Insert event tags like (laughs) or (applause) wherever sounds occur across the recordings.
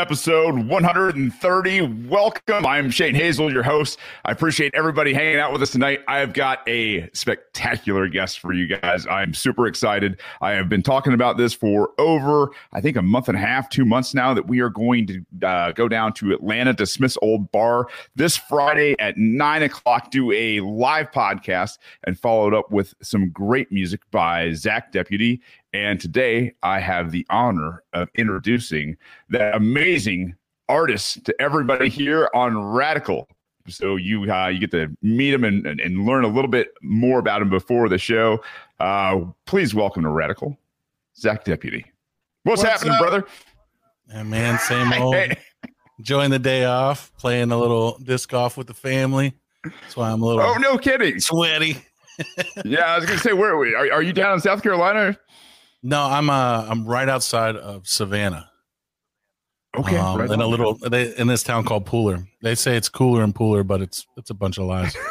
Episode 130. Welcome. I'm Shane Hazel, your host. I appreciate everybody hanging out with us tonight. I have got a spectacular guest for you guys. I'm super excited. I have been talking about this for over, I think, a month and a half, two months now, that we are going to uh, go down to Atlanta to Smith's Olde Bar this Friday at nine o'clock, do a live podcast, and followed up with some great music by Zach Deputy and today I have the honor of introducing that amazing artist to everybody here on Radical. So you uh, you get to meet him and, and, and, learn a little bit more about him before the show. Uh, please welcome to Radical, Zach Deputy. What's, What's happening, up? brother? Yeah, man, same old. Enjoying the day off, playing a little disc golf with the family. That's why I'm a little. Oh no, kidding! Sweaty. yeah, I was gonna say, where are we? Are, are you down in South Carolina? No, I'm uh I'm right outside of Savannah. Okay, um, right in a little they, in this town called Pooler. They say it's cooler and Pooler, but it's it's a bunch of lies. (laughs)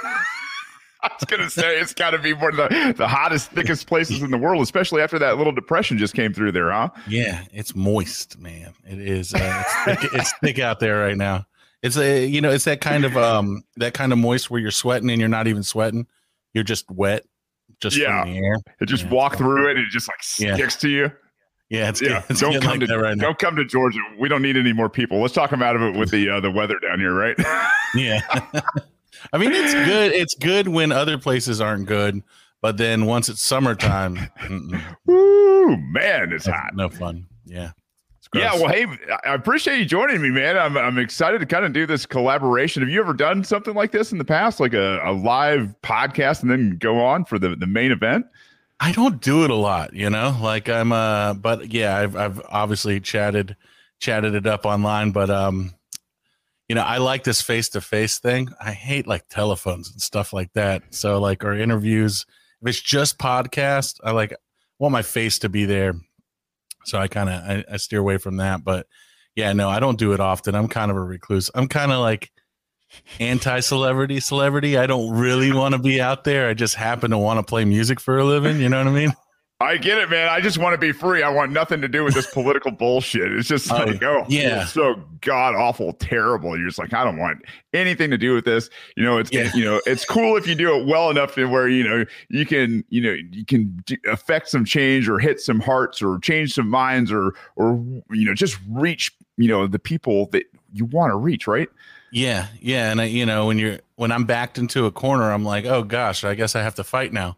I was gonna say it's got to be one of the, the hottest, thickest places in the world, especially after that little depression just came through there, huh? Yeah, it's moist, man. It is. Uh, it's, thick, it's thick out there right now. It's a you know it's that kind of um that kind of moist where you're sweating and you're not even sweating, you're just wet just yeah. from the air. It just yeah, walk through it. It just like sticks yeah. to you. Yeah, it's, yeah. It's don't come like to right don't come to Georgia. We don't need any more people. Let's talk about it with the uh, the weather down here, right? (laughs) yeah. (laughs) I mean, it's good. It's good when other places aren't good, but then once it's summertime, Ooh, man, it's hot. No fun. Yeah. Yeah, well, hey, I appreciate you joining me, man. I'm I'm excited to kind of do this collaboration. Have you ever done something like this in the past, like a, a live podcast and then go on for the, the main event? I don't do it a lot, you know. Like I'm uh but yeah, I've I've obviously chatted chatted it up online, but um you know, I like this face to face thing. I hate like telephones and stuff like that. So like our interviews, if it's just podcast, I like want my face to be there so I kind of I, I, steer away from that. But yeah, no, I don't do it often. I'm kind of a recluse. I'm kind of like anti-celebrity celebrity. I don't really want to be out there. I just happen to want to play music for a living. You know what I mean? I get it, man. I just want to be free. I want nothing to do with this (laughs) political bullshit. It's just like, oh, yeah, so god awful, terrible. You're just like, I don't want anything to do with this. You know, it's yeah. you know, it's cool if you do it well enough to where you know you can you know you can affect some change or hit some hearts or change some minds or or you know just reach you know the people that you want to reach, right? Yeah, yeah, and I, you know when you're when I'm backed into a corner, I'm like, oh gosh, I guess I have to fight now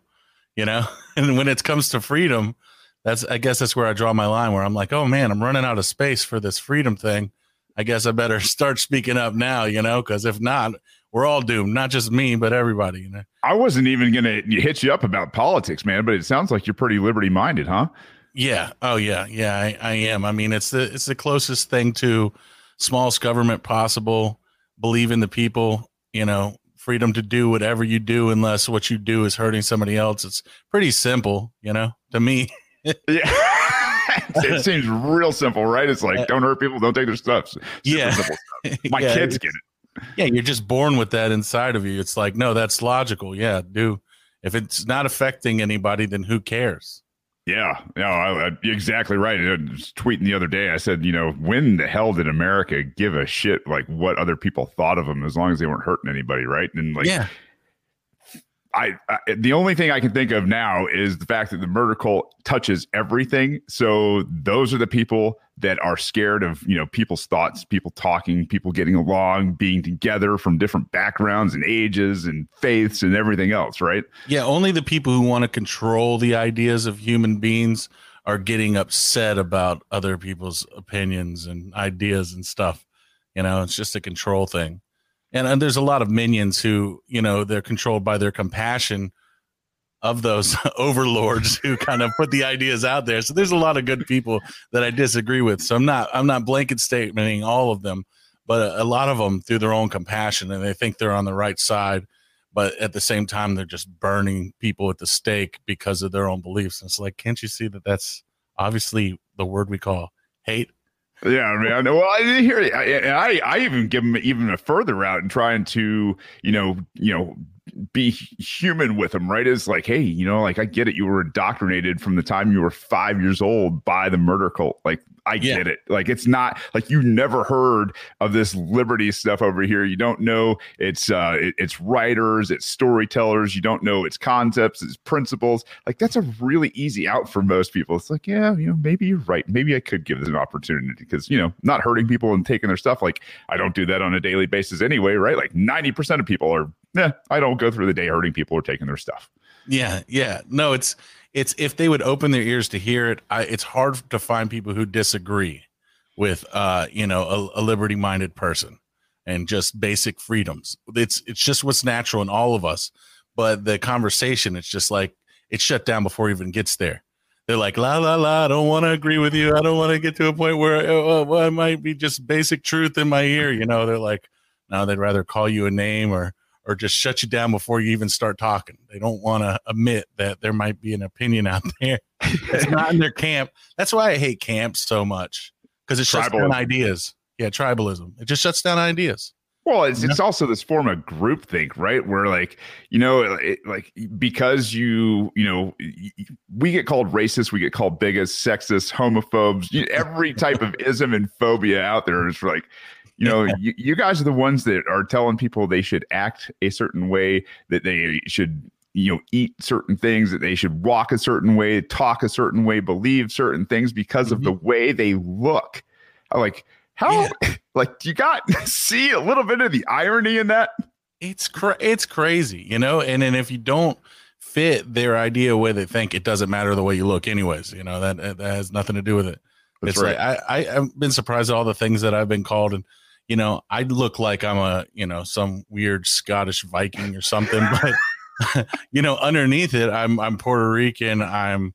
you know? (laughs) And when it comes to freedom that's i guess that's where i draw my line where i'm like oh man i'm running out of space for this freedom thing. I guess i better (laughs) start speaking up now you know? Because if not we're all doomed not just me but everybody you know? I wasn't even gonna hit you up about politics man but it sounds like you're pretty liberty minded huh? Yeah. Oh yeah. Yeah I, I am. I mean it's the it's the closest thing to smallest government possible believe in the people you know freedom to do whatever you do unless what you do is hurting somebody else. It's pretty simple, you know, to me. (laughs) yeah. (laughs) it seems real simple, right? It's like don't hurt people, don't take their stuff. Super yeah. (laughs) My yeah, kids get it. Yeah, you're just born with that inside of you. It's like, no, that's logical. Yeah, do if it's not affecting anybody, then who cares? Yeah, no, I, I, exactly right. I was tweeting the other day. I said, you know, when the hell did America give a shit like what other people thought of them as long as they weren't hurting anybody, right? And like, yeah, I, I, the only thing I can think of now is the fact that the murder cult touches everything. So those are the people that are scared of you know people's thoughts, people talking, people getting along, being together from different backgrounds and ages and faiths and everything else, right? Yeah, only the people who want to control the ideas of human beings are getting upset about other people's opinions and ideas and stuff. You know, it's just a control thing and, and there's a lot of minions who you know they're controlled by their compassion of those (laughs) overlords who kind of put the ideas out there. So there's a lot of good people that i disagree with. So i'm not i'm not blanket statementing all of them but a, a lot of them through their own compassion and they think they're on the right side but at the same time they're just burning people at the stake because of their own beliefs. And it's like can't you see that that's obviously the word we call hate yeah, man. Well, I didn't hear it. I, I, I even give them even a further route and trying to, you know, you know, be human with them, right? Is like, hey, you know, like I get it. You were indoctrinated from the time you were five years old by the murder cult. Like I yeah. get it. Like it's not like you never heard of this liberty stuff over here. You don't know it's uh it, it's writers, it's storytellers. You don't know its concepts, its principles. Like that's a really easy out for most people. It's like, yeah, you know, maybe you're right. Maybe I could give this an opportunity because you know, not hurting people and taking their stuff. Like I don't do that on a daily basis anyway, right? Like ninety percent of people are, yeah, I don't go through the day hurting people or taking their stuff. Yeah, yeah. No, it's it's if they would open their ears to hear it. I, it's hard to find people who disagree with, uh, you know, a, a liberty minded person and just basic freedoms. It's it's just what's natural in all of us. But the conversation, it's just like it's shut down before it even gets there. They're like, la la la. I don't want to agree with you. I don't want to get to a point where uh, well, it might be just basic truth in my ear. You know, they're like, no, they'd rather call you a name or or just shut you down before you even start talking. They don't want to admit that there might be an opinion out (laughs) there. it's not in their camp. That's why I hate camps so much because it shuts down ideas. Yeah, tribalism. It just shuts down ideas. Well, it's, it's also this form of groupthink, right? Where like, you know, it, like because you, you know, we get called racist, we get called bigots, sexist, homophobes, every type of ism and phobia out there is like, you know you, you guys are the ones that are telling people they should act a certain way that they should you know eat certain things that they should walk a certain way talk a certain way believe certain things because mm-hmm. of the way they look I'm like how yeah. (laughs) like you got (laughs) see a little bit of the irony in that it's cra- it's crazy you know and then if you don't fit their idea where they think it doesn't matter the way you look anyways you know that that has nothing to do with it That's it's right. like I, I i've been surprised at all the things that i've been called and you know, I look like I'm a, you know, some weird Scottish Viking or something, (laughs) but (laughs) you know, underneath it, I'm I'm Puerto Rican, I'm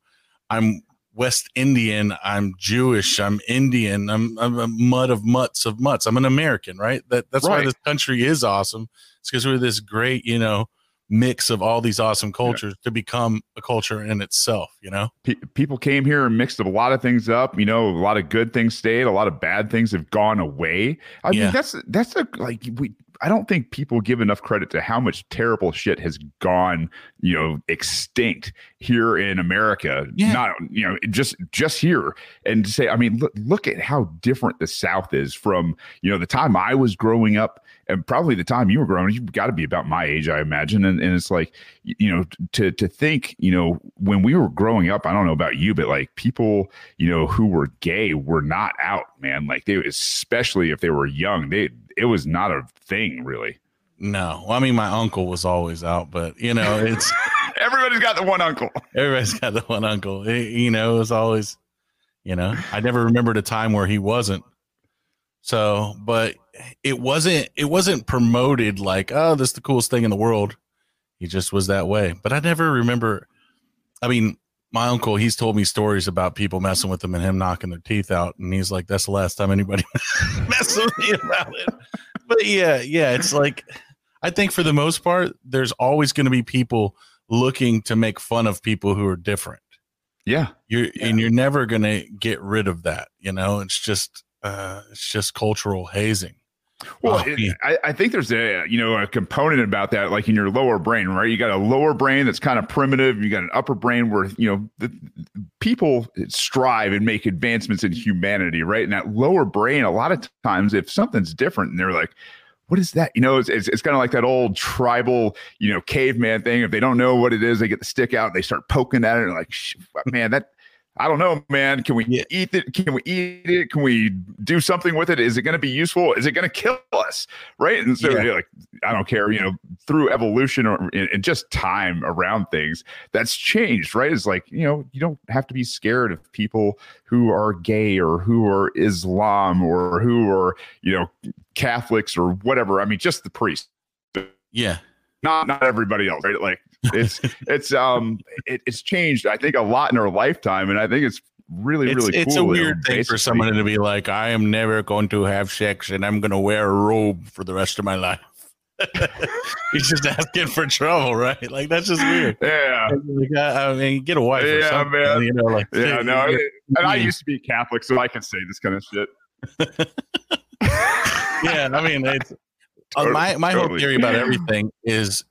I'm West Indian, I'm Jewish, I'm Indian, I'm I'm a mud of mutts of mutts. I'm an American, right? That that's right. why this country is awesome. It's because we're this great, you know, mix of all these awesome cultures yeah. to become a culture in itself you know P- people came here and mixed a lot of things up you know a lot of good things stayed a lot of bad things have gone away i yeah. mean that's that's a like we I don't think people give enough credit to how much terrible shit has gone, you know, extinct here in America. Yeah. Not, you know, just just here. And to say, I mean, look, look at how different the South is from, you know, the time I was growing up and probably the time you were growing, you've got to be about my age, I imagine. And, and it's like, you know, to to think, you know, when we were growing up, I don't know about you, but like people, you know, who were gay were not out, man. Like they, especially if they were young, they it was not a thing really. No, well, I mean my uncle was always out, but you know it's (laughs) everybody's got the one uncle. Everybody's got the one uncle. It, you know, it was always, you know, I never remembered a time where he wasn't. So, but it wasn't it wasn't promoted like oh this is the coolest thing in the world. He just was that way. But I never remember. I mean, my uncle, he's told me stories about people messing with him and him knocking their teeth out. And he's like, that's the last time anybody (laughs) messed with me about it. But yeah, yeah, it's like, I think for the most part, there's always going to be people looking to make fun of people who are different. Yeah. You're, yeah. and you're never going to get rid of that. You know, it's just, uh, it's just cultural hazing. Well, oh, it, I, I, think there's a you know a component about that, like in your lower brain, right? You got a lower brain that's kind of primitive. You got an upper brain where you know the, people strive and make advancements in humanity, right? And that lower brain, a lot of times, if something's different, and they're like, "What is that?" You know, it's it's, it's kind of like that old tribal, you know, caveman thing. If they don't know what it is, they get the stick out and they start poking at it, and like, man, that I don't know, man. Can we yeah. eat it? Can we eat it? Can we do something with it? Is it going to be useful? Is it going to kill us? Right. And so, yeah. like, I don't care, you know, through evolution or and just time around things, that's changed, right? It's like, you know, you don't have to be scared of people who are gay or who are Islam or who are, you know, Catholics or whatever. I mean, just the priest. Yeah. Not not everybody else, right? Like it's it's um it, it's changed i think a lot in our lifetime and i think it's really it's, really it's cool a weird thing for someone to be like i am never going to have sex and i'm going to wear a robe for the rest of my life. (laughs) He's just asking for trouble right? Like that's just weird. Yeah. Like, I, I, mean get a wife yeah man. you know like yeah no and i used to be catholic so i can say this kind of shit. (laughs) Yeah i mean it's uh, (laughs) my my totally. whole theory about everything is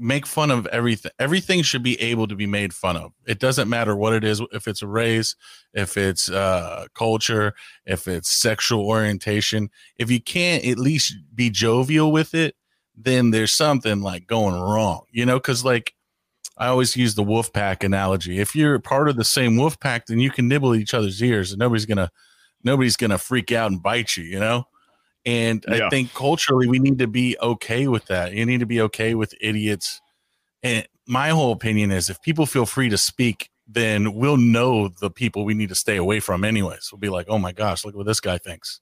make fun of everything. Everything should be able to be made fun of. It doesn't matter what it is, if it's a race, if it's uh, culture, if it's sexual orientation. If you can't at least be jovial with it, then there's something like going wrong, you know? Because like I always use the wolf pack analogy. If you're part of the same wolf pack, then you can nibble each other's ears, and nobody's gonna nobody's gonna freak out and bite you, you know. And yeah. I think culturally, we need to be okay with that. You need to be okay with idiots. And my whole opinion is if people feel free to speak, then we'll know the people we need to stay away from, anyways. We'll be like, oh my gosh, look what this guy thinks.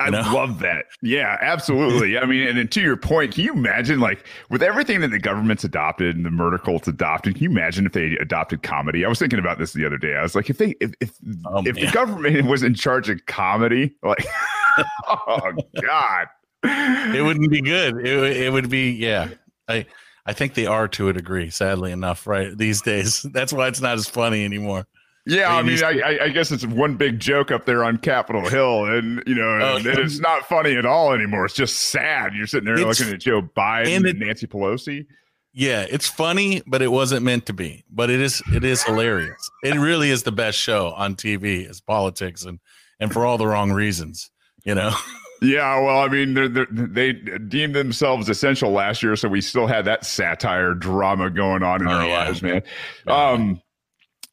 I know? love that. Yeah, (laughs) absolutely. I mean, and, and to your point, can you imagine, like, with everything that the government's adopted and the murder cult's adopted, can you imagine if they adopted comedy? I was thinking about this the other day. I was like, if they, if if, oh, if the government (laughs) was in charge of comedy, like, (laughs) (laughs) oh God, it wouldn't be good. It, it would be, yeah. I I think they are to a degree, sadly enough, right? These days, (laughs) that's why it's not as funny anymore. Yeah, I mean, I, I, guess it's one big joke up there on Capitol Hill, and you know, oh, and it's not funny at all anymore. It's just sad. You're sitting there looking at Joe Biden and, it, and Nancy Pelosi. Yeah, it's funny, but it wasn't meant to be. But it is, it is hilarious. It really is the best show on TV is politics, and and for all the wrong reasons, you know. (laughs) Yeah, well, I mean, they're, they're, they deemed themselves essential last year, so we still had that satire drama going on in oh, our yeah. lives, man. Um,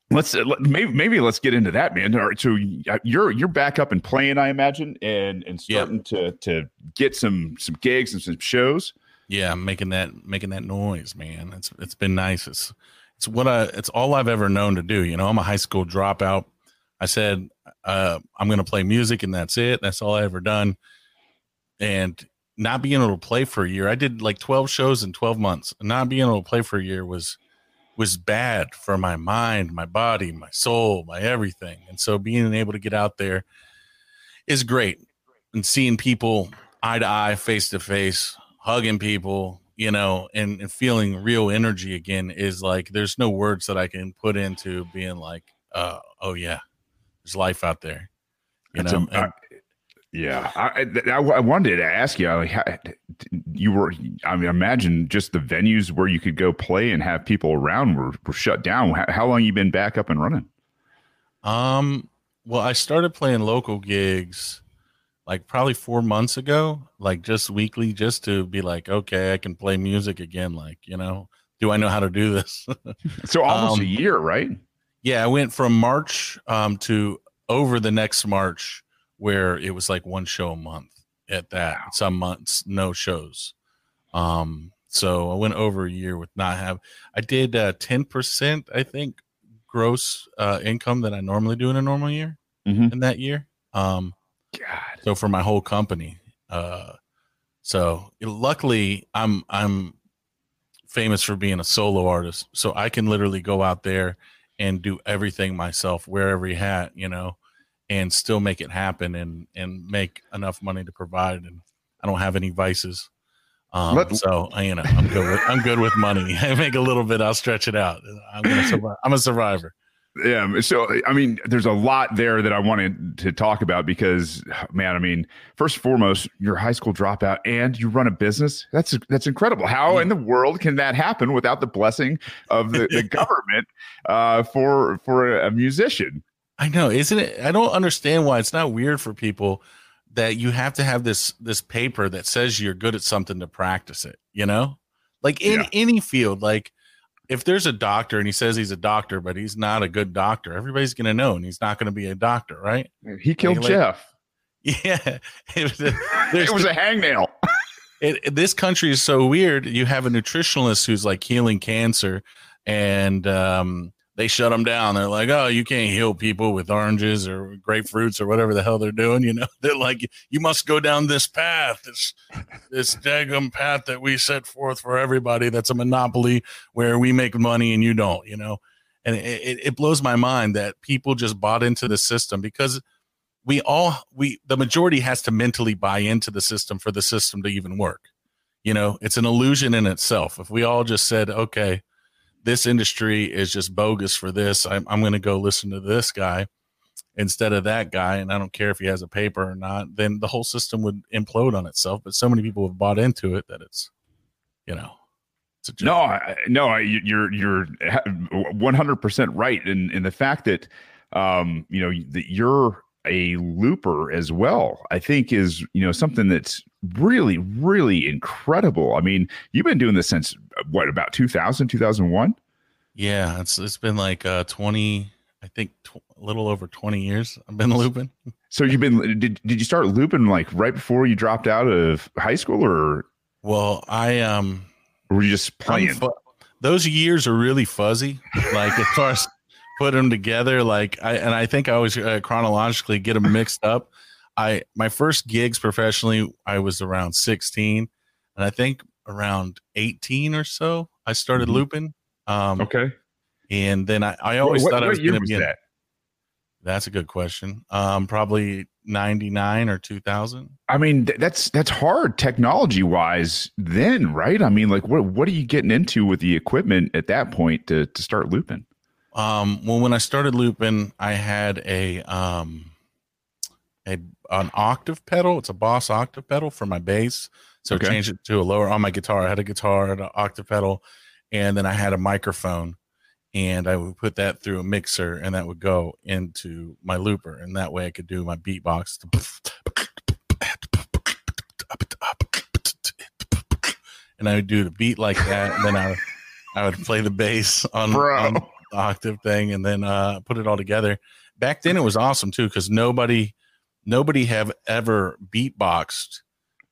let's maybe maybe let's get into that, man. All right, so you're you're back up and playing, I imagine, and and starting yep. to to get some some gigs and some shows. Yeah, I'm making that making that noise, man. It's it's been nice. It's it's what I it's all I've ever known to do. You know, I'm a high school dropout. I said uh, I'm going to play music, and that's it. That's all I ever done. And not being able to play for a year, I did like 12 shows in 12 months. Not being able to play for a year was was bad for my mind, my body, my soul, my everything. And so being able to get out there is great. And seeing people eye to eye, face to face, hugging people, you know, and, and feeling real energy again is like there's no words that I can put into being like, uh, oh yeah, there's life out there. You That's know, a, yeah, I, I, I, wanted to ask you. Like, you were, I mean, imagine just the venues where you could go play and have people around were, were shut down. How, how long you been back up and running? Um, well, I started playing local gigs like probably four months ago, like just weekly, just to be like, okay, I can play music again. Like, you know, do I know how to do this? (laughs) so almost um, a year, right? Yeah, I went from March um, to over the next March where it was like one show a month at that. Wow. Some months no shows. Um, so I went over a year with not have. I did uh, ten uh, percent, I think, gross uh, income that I normally do in a normal year mm-hmm. in that year. Um, God. So for my whole company. Uh, so luckily, I'm I'm famous for being a solo artist, so I can literally go out there and do everything myself, wear every hat, you know and still make it happen and and make enough money to provide and i don't have any vices. Um, so you know i'm good with i'm good with money. (laughs) I make a little bit i'll stretch it out. I'm gonna survive i'm a survivor yeah so i mean there's a lot there that i wanted to talk about because man i mean first and foremost you're a high school dropout and you run a business that's that's incredible how in the world can that happen without the blessing of the, the (laughs) government uh, for for a musician I know, isn't it? I don't understand why it's not weird for people that you have to have this this paper that says you're good at something to practice it. You know, like in yeah. any field, like if there's a doctor and he says he's a doctor, but he's not a good doctor, everybody's going to know, and he's not going to be a doctor, right? He killed like, Jeff. (laughs) Yeah, it was a, it was a hangnail. (laughs) It, this country is so weird. You have a nutritionalist who's like healing cancer, and um, they shut them down. They're like, oh, you can't heal people with oranges or grapefruits or whatever the hell they're doing. You know, (laughs) they're like, you must go down this path, this this daggum path that we set forth for everybody. That's a monopoly where we make money and you don't. You know, and it, it blows my mind that people just bought into the system because we all we the majority has to mentally buy into the system for the system to even work. You know, it's an illusion in itself. If we all just said, okay this industry is just bogus for this. I'm, I'm going to go listen to this guy instead of that guy. And I don't care if he has a paper or not, then the whole system would implode on itself. But so many people have bought into it that it's, you know, No, I, no, I, you're you're 100 percent right, and and the fact that um, you know that you're a looper as well, I think is you know something that's really really incredible. I mean, you've been doing this since what about 2000, 2001? Yeah, it's it's been like uh 20 I think tw- a little over 20 years I've been (laughs) looping. So you've been did did you start looping like right before you dropped out of high school or Well, I um were you just playing? fu- those years are really fuzzy. Like as far as put them together, like I and I think I always uh, chronologically get them mixed up. I my first gigs professionally, I was around 16, and I think around 18 or so, I started Mhm. looping. Um, Okay. and then I, I always what, thought I was going to be. in- that? That's a good question. Um, probably 99 or 2000. I mean, th- that's that's hard technology wise. Then, right? I mean, like, what what are you getting into with the equipment at that point to to start looping? Um, well, when I started looping, I had a um, a an octave pedal. It's a Boss octave pedal for my bass. So Okay. I changed it to a lower on my guitar. I had a guitar, and an octave pedal, and then I had a microphone, and I would put that through a mixer, and that would go into my looper, and that way I could do my beatbox. And I would do the beat like that, and then I would, I would play the bass on, Bro. on the octave thing, and then uh, put it all together. Back then, it was awesome too because nobody, nobody have ever beatboxed,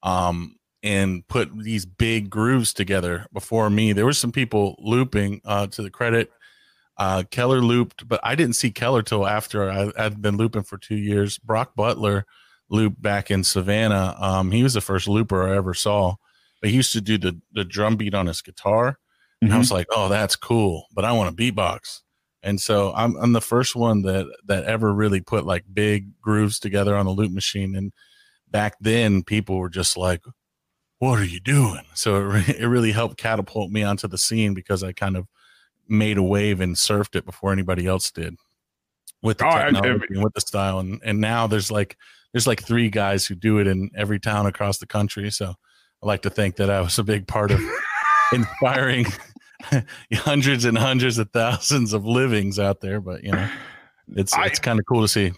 um, and put these big grooves together before me. There were some people looping. Uh, to the credit, uh, Keller looped, but I didn't see Keller till after I, I'd been looping for two years. Brock Butler looped back in Savannah. Um, he was the first looper I ever saw. But he used to do the the drum beat on his guitar, and I was like, "Oh, that's cool," but I want a beatbox. And so I'm I'm the first one that that ever really put like big grooves together on the loop machine. And back then, people were just like, "What are you doing?" So it, re- it really helped catapult me onto the scene because I kind of made a wave and surfed it before anybody else did with the Oh, technology and with the style. And and now there's like there's like three guys who do it in every town across the country. So I like to think that I was a big part of (laughs) inspiring (laughs) hundreds and hundreds of thousands of livings out there. But you know, it's I- it's kind of cool to see.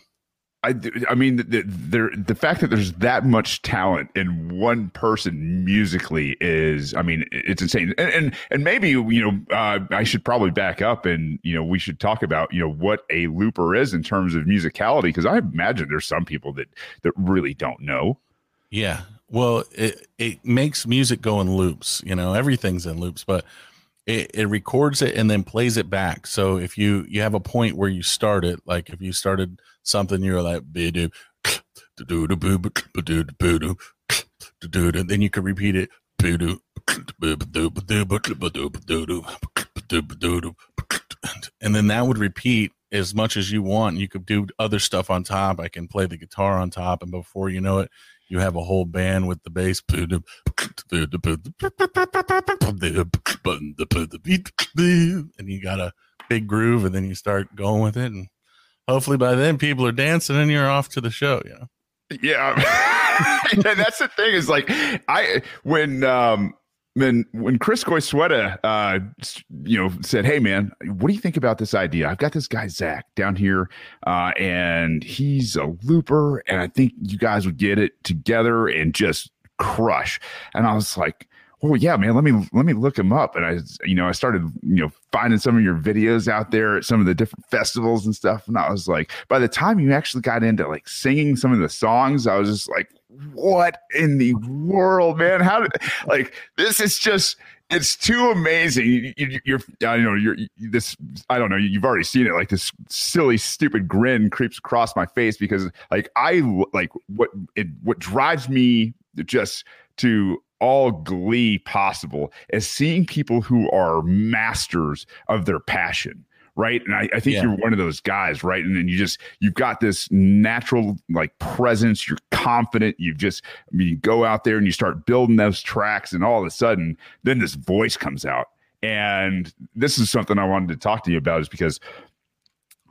I, I mean, the, the, the fact that there's that much talent in one person musically is, I mean, it's insane. And and, and maybe you know, uh, I should probably back up and you know, we should talk about you know what a looper is in terms of musicality because I imagine there's some people that that really don't know. Yeah. Well, it it makes music go in loops. You know, everything's in loops, but it, it records it and then plays it back. So if you you have a point where you start it, like if you started something, you're like "Bidoo, do-do, boo-boo, ba-doo, boo-doo, do-do," then you can repeat it. And then that would repeat as much as you want. You could do other stuff on top. I can play the guitar on top, and before you know it, you have a whole band with the bass and you got a big groove and then you start going with it and hopefully by then people are dancing and you're off to the show you know Yeah, yeah (laughs) that's the thing. Is like I when um when when Chris Goisueta uh you know said, "Hey man, what do you think about this idea? I've got this guy Zach down here, uh, and he's a looper, and I think you guys would get it together and just crush." And I was like. Oh yeah, man. Let me let me look him up, and I, you know, I started, you know, finding some of your videos out there at some of the different festivals and stuff, and I was like, by the time you actually got into like singing some of the songs, I was just like, what in the world, man? How did like this is just it's too amazing. You, you're I know you're you- this I don't know. You've already seen it. Like this silly, stupid grin creeps across my face because like I like what it what drives me just to all glee possible is seeing people who are masters of their passion right? And i, I think Yeah. you're one of those guys right? And then you just you've got this natural like presence. You're confident. You've just I mean, you go out there and you start building those tracks and all of a sudden then this voice comes out. And this is something i wanted to talk to you about is because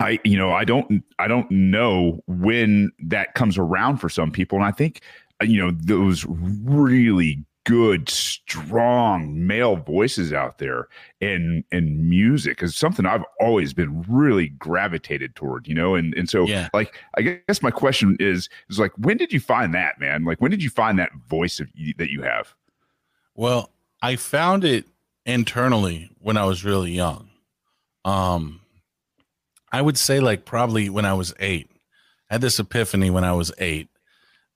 I you know I don't I don't know when that comes around for some people. And I think you know those really good, strong male voices out there and and music is something I've always been really gravitated toward, you know. And and so yeah. like I guess my question is is like when did you find that, man? Like when did you find that voice of that you have? Well, I found it internally when I was really young. Um I would say like probably when I was 8. I had this epiphany when I was 8.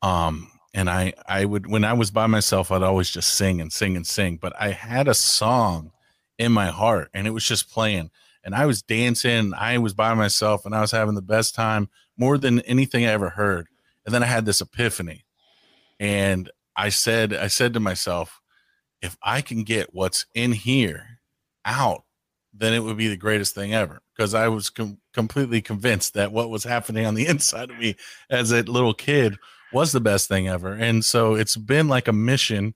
Um and I I would when I was by myself I'd always just sing and sing and sing but I had a song in my heart and it was just playing and I was dancing I was by myself and I was having the best time more than anything I ever heard and then I had this epiphany and I said I said to myself if I can get what's in here out then it would be the greatest thing ever because I was com- completely convinced that what was happening on the (laughs) inside of me as a little kid was the best thing ever. And so it's been like a mission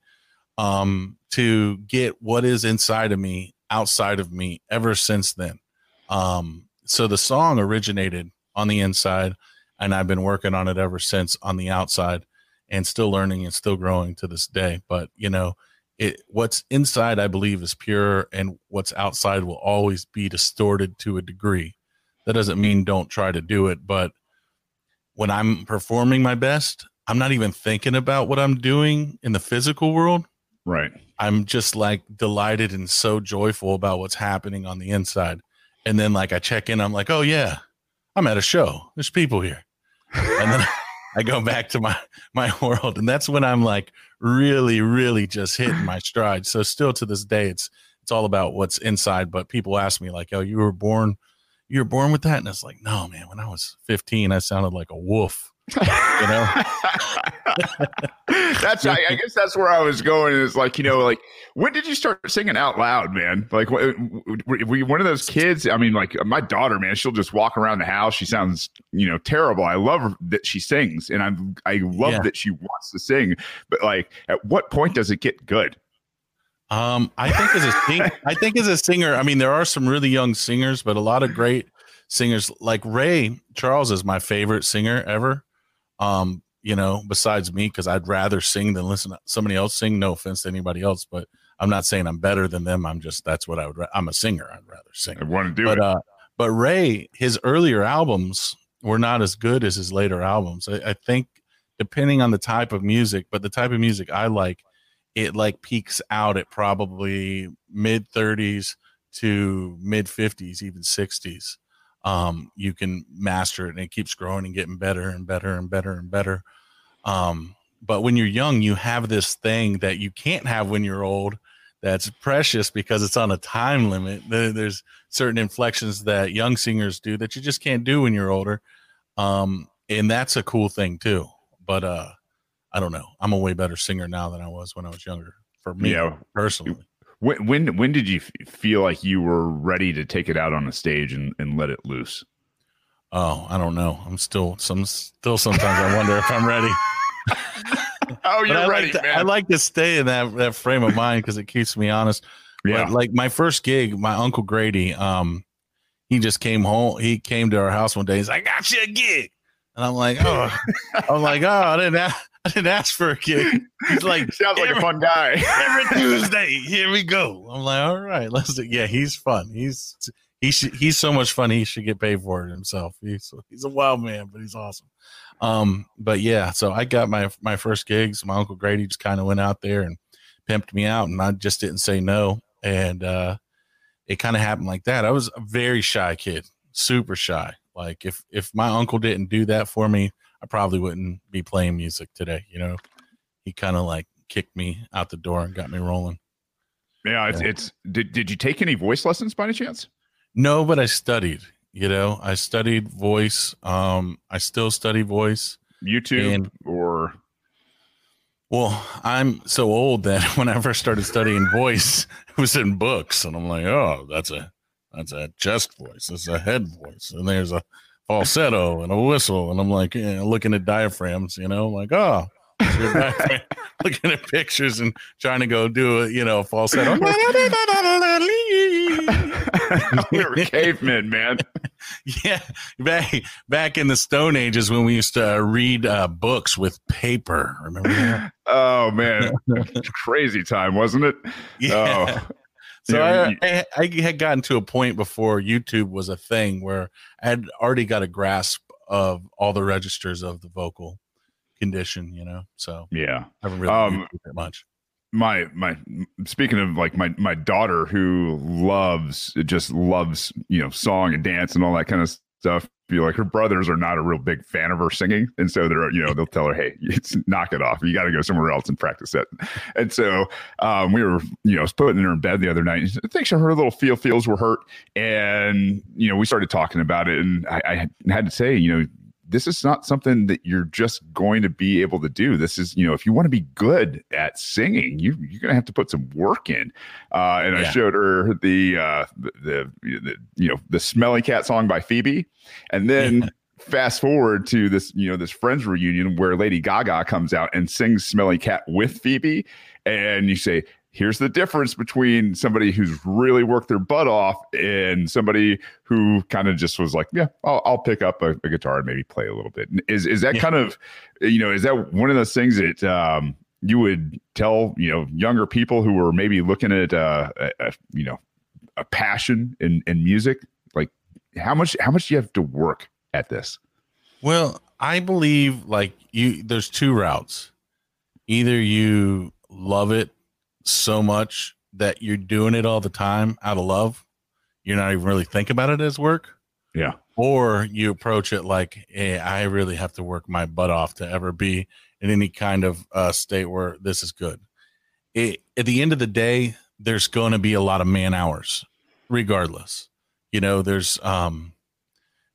um, to get what is inside of me outside of me ever since then. Um, so the song originated on the inside, and I've been working on it ever since on the outside, and still learning and still growing to this day. But you know, it what's inside, I believe, is pure, and what's outside will always be distorted to a degree. That doesn't mean don't try to do it, but when I'm performing my best, I'm not even thinking about what I'm doing in the physical world. Right. I'm just like delighted and so joyful about what's happening on the inside. And then like I check in, I'm like, oh yeah, I'm at a show. There's people here. And then (laughs) I go back to my my (laughs) world. And that's when I'm like really, really just hitting my stride. So still to this day, it's it's all about what's inside. But people ask me, like, oh, you were born you were born with that? And it's like, no, man, when I was 15, I sounded like a wolf you know? (laughs) (laughs) That's I, I, guess that's where i was going is like you know like when did you start singing out loud man? Like were you one of those kids? I mean like my daughter man she'll just walk around the house. She sounds you know terrible. I love that she sings and i'm i love yeah. that she wants to sing but like at what point does it get good um, I think as a sing- (laughs) I think as a singer, I mean, there are some really young singers, but a lot of great singers like Ray Charles is my favorite singer ever. Um, you know, besides me, because I'd rather sing than listen to somebody else sing. No offense to anybody else, but I'm not saying I'm better than them. I'm just that's what I would. I'm a singer. I'd rather sing. I want to do but, it. Uh, but Ray, his earlier albums were not as good as his later albums. I, I think depending on the type of music, but the type of music I like, it like peaks out at probably mid 30s to mid 50s, even 60s um, you can master it and it keeps growing and getting better and better and better and better. Um, but when you're young, you have this thing that you can't have when you're old that's precious because it's on a time limit. There's certain inflections that young singers do that you just can't do when you're older. Um, and that's a cool thing too. But uh, I don't know. I'm a way better singer now than I was when I was younger for me yeah. personally. When when when did you feel like you were ready to take it out on a stage and, and let it loose? Oh, I don't know. I'm still some still sometimes I wonder if I'm ready. (laughs) oh, you're I ready, like to, man. I like to stay in that that frame of mind because it keeps me honest. Yeah. But like my first gig, my uncle Grady, um, he just came home. He came to our house one day. He's like, "I got you a gig," and I'm like, "Oh," (laughs) I'm like, "Oh, I didn't." Have, I didn't ask for a gig. He's like, (laughs) sounds like a fun guy. (laughs) every Tuesday, here we go. I'm like, all right, let's do. Yeah, he's fun. He's he should, he's so much fun. He should get paid for it himself. He's he's a wild man, but he's awesome. Um, but yeah, so I got my my first gigs. My uncle Grady just kind of went out there and pimped me out, and I just didn't say no. And uh, it kind of happened like that. I was a very shy kid, super shy. Like if if my uncle didn't do that for me, I probably wouldn't be playing music today. You know, he kind of like kicked me out the door and got me rolling. Yeah, it's, yeah. it's did did you take any voice lessons by any chance? No, but I studied. You know, I studied voice. Um, I still study voice. YouTube and, or well, I'm so old that (laughs) when I first started studying voice, it was in books, and I'm like, oh, that's a that's a chest voice, that's a head voice, and there's a falsetto and a whistle. And I'm like, yeah, looking at diaphragms, you know, like, oh, (laughs) (laughs) looking at pictures and trying to go do a you know falsetto. we were cavemen, man. yeah, back back in the Stone Ages when we used to uh, read uh, books with paper. Remember that? (gasps) Oh man, (laughs) crazy time, wasn't it? Yeah. Oh. So I, I, I had gotten to a point before YouTube was a thing where I had already got a grasp of all the registers of the vocal condition, you know. So yeah, I haven't really um, that much. My my speaking of like my my daughter who loves just loves you know song and dance and all that kind of stuff. Feel like her brothers are not a real big fan of her singing, and so they're you know they'll tell her, "Hey, (laughs) it's knock it off. You got to go somewhere else and practice it." And so um, we were you know putting her in bed the other night. And I think her little feel feels were hurt, and you know we started talking about it, and I, I had to say, you know, this is not something that you're just going to be able to do. This is, you know, if you want to be good at singing, you you're going to have to put some work in. Uh, and yeah. I showed her the, uh, the, the the you know the Smelly Cat song by Phoebe, and then. fast forward to this, you know, this Friends reunion where Lady Gaga comes out and sings "Smelly Cat" with Phoebe, and you say, here's the difference between somebody who's really worked their butt off and somebody who kind of just was like, yeah, I'll, I'll pick up a, a, guitar and maybe play a little bit. Is is that yeah. kind of, you know, is that one of those things that um, you would tell you know younger people who are maybe looking at uh, a, a, you know a passion in in music, like how much how much do you have to work at this? Well, I believe like you, there's two routes. Either you love it so much that you're doing it all the time out of love. You're not even really thinking about it as work. Yeah. Or you approach it like, hey, I really have to work my butt off to ever be in any kind of uh, state where this is good. It, at the end of the day, there's going to be a lot of man hours, regardless. You know, there's, um,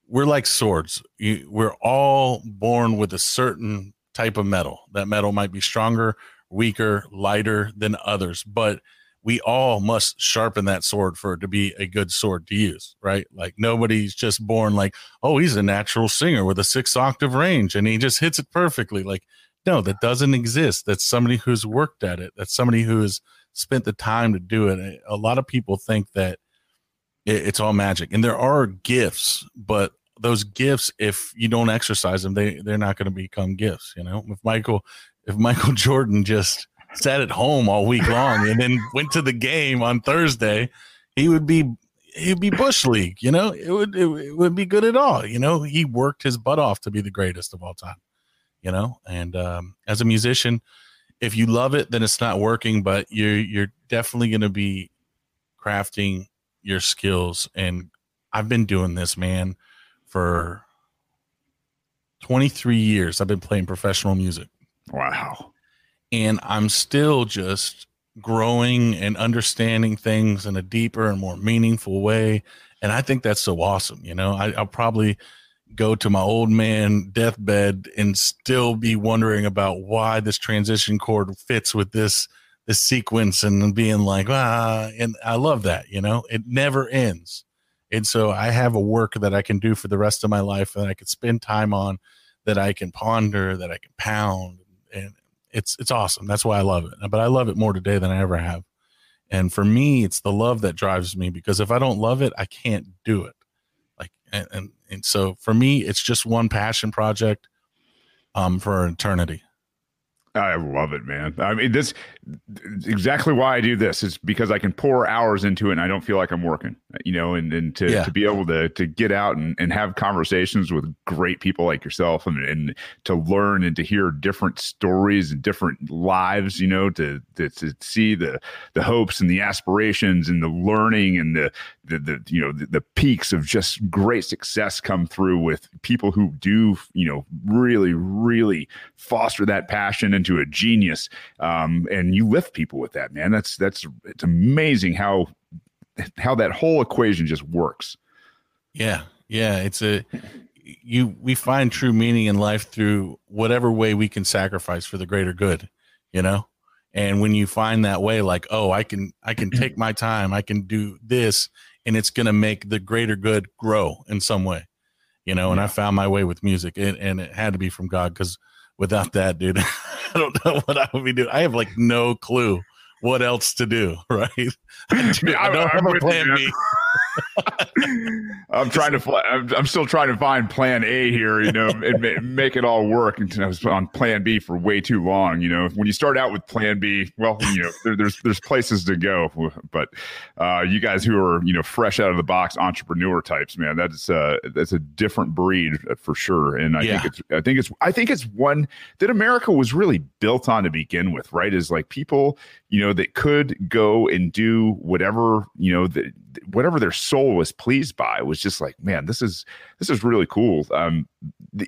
we're like swords. You, we're all born with a certain type of metal. That metal might be stronger weaker, lighter than others, but we all must sharpen that sword for it to be a good sword to use, right? Like nobody's just born like, oh, he's a natural singer with a six octave range and he just hits it perfectly. Like, no, that doesn't exist. That's somebody who's worked at it. That's somebody who has spent the time to do it. A lot of people think that it's all magic, and there are gifts, but those gifts, if you don't exercise them, they they're not going to become gifts. You know, if Michael if Michael (laughs) Jordan just sat at home all week long and then went to the game on Thursday, he would be he'd be bush league. You know, it would it, it would be good at all. You know, he worked his butt off to be the greatest of all time. You know, and um, as a musician, if you love it, then it's not working, but you're you're definitely going to be crafting your skills. And I've been doing this, man, for 23 years. I've been playing professional music. Wow. And I'm still just growing and understanding things in a deeper and more meaningful way. And I think that's so awesome. You know, I, will probably go to my old man deathbed and still be wondering about why this transition chord fits with this this sequence and being like ah and i love that you know it never ends and so i have a work that i can do for the rest of my life that i could spend time on that i can ponder that i can pound it's it's awesome. That's why I love it. But I love it more today than I ever have. And for me, it's the love that drives me because if I don't love it, I can't do it. Like and and, and so for me, it's just one passion project um for eternity. I love it, man. I mean, this exactly why I do this is because I can pour hours into it and I don't feel like I'm working, you know, and, and to, yeah. to be able to, to get out and, and have conversations with great people like yourself and, and to learn and to hear different stories and different lives, you know, to, to, to see the, the hopes and the aspirations and the learning and the, the, the you know, the, the peaks of just great success come through with people who do, you know, really, really foster that passion into a genius. Um, and you lift people with that, man. That's that's it's amazing how how that whole equation just works. Yeah, yeah. It's a you we find true meaning in life through whatever way we can sacrifice for the greater good, you know? And when you find that way, like, oh, I can I can (clears throat) take my time, I can do this, and it's gonna make the greater good grow in some way. You know, and. I found my way with music and, and it had to be from God because without that, dude, (laughs) I don't know what I would be doing. I have like no clue what else to do, (laughs) right? (laughs) I, do, I don't I'm have a plan B. I'm trying to. I'm, I'm, still trying to find Plan A here. You know, and make it all work. And I was on Plan B for way too long. You know, when you start out with Plan B, well, you know, there, there's there's places to go. But uh, you guys who are you know fresh out of the box entrepreneur types, man, that's uh that's a different breed for sure. And I yeah. think it's I think it's I think it's one that America was really built on to begin with. Right? Is like people you know that could go and do whatever you know that whatever their soul was pleased by was just like, man, this is this is really cool. Um, the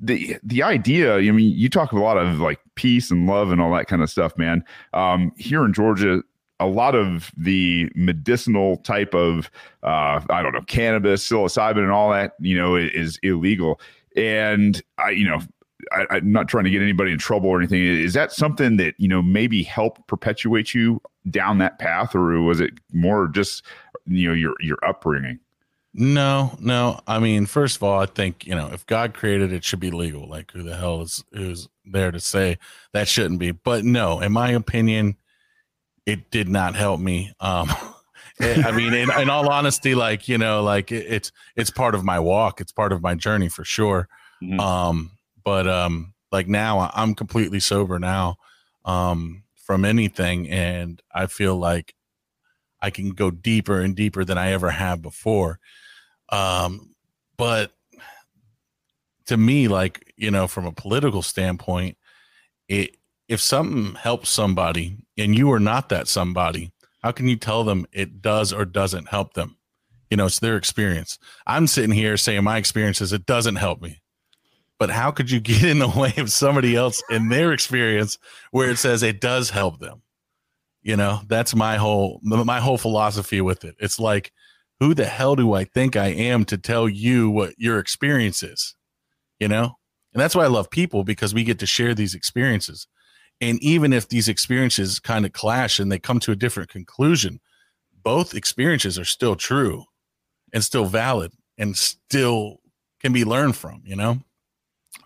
the the idea. I mean, you talk a lot of like peace and love and all that kind of stuff, man. Um, here in Georgia, a lot of the medicinal type of uh, I don't know cannabis, psilocybin, and all that, you know, is illegal. And I, you know, I, am not trying to get anybody in trouble or anything. Is that something that you know maybe helped perpetuate you down that path, or was it more just you know your your upbringing? No, no. I mean, first of all, I think you know if God created it, should be legal. Like who the hell is who's there to say that shouldn't be? But no, in my opinion, it did not help me. Um, (laughs) I mean, in, in, all honesty, like you know, like it, it's it's part of my walk. It's part of my journey for sure. Mm-hmm. Um, but um, like now, I'm completely sober now um, from anything, and I feel like I can go deeper and deeper than I ever have before. Um, but to me, like, you know, from a political standpoint, it, if something helps somebody and you are not that somebody, how can you tell them it does or doesn't help them? You know, it's their experience. I'm sitting here saying my experience is it doesn't help me. But how could you get in the way of somebody else in their experience where it says it does help them? You know, that's my whole my whole philosophy with it. It's like, who the hell do I think I am to tell you what your experience is? You know? And that's why I love people because we get to share these experiences. And even if these experiences kind of clash and they come to a different conclusion, both experiences are still true and still valid and still can be learned from, you know?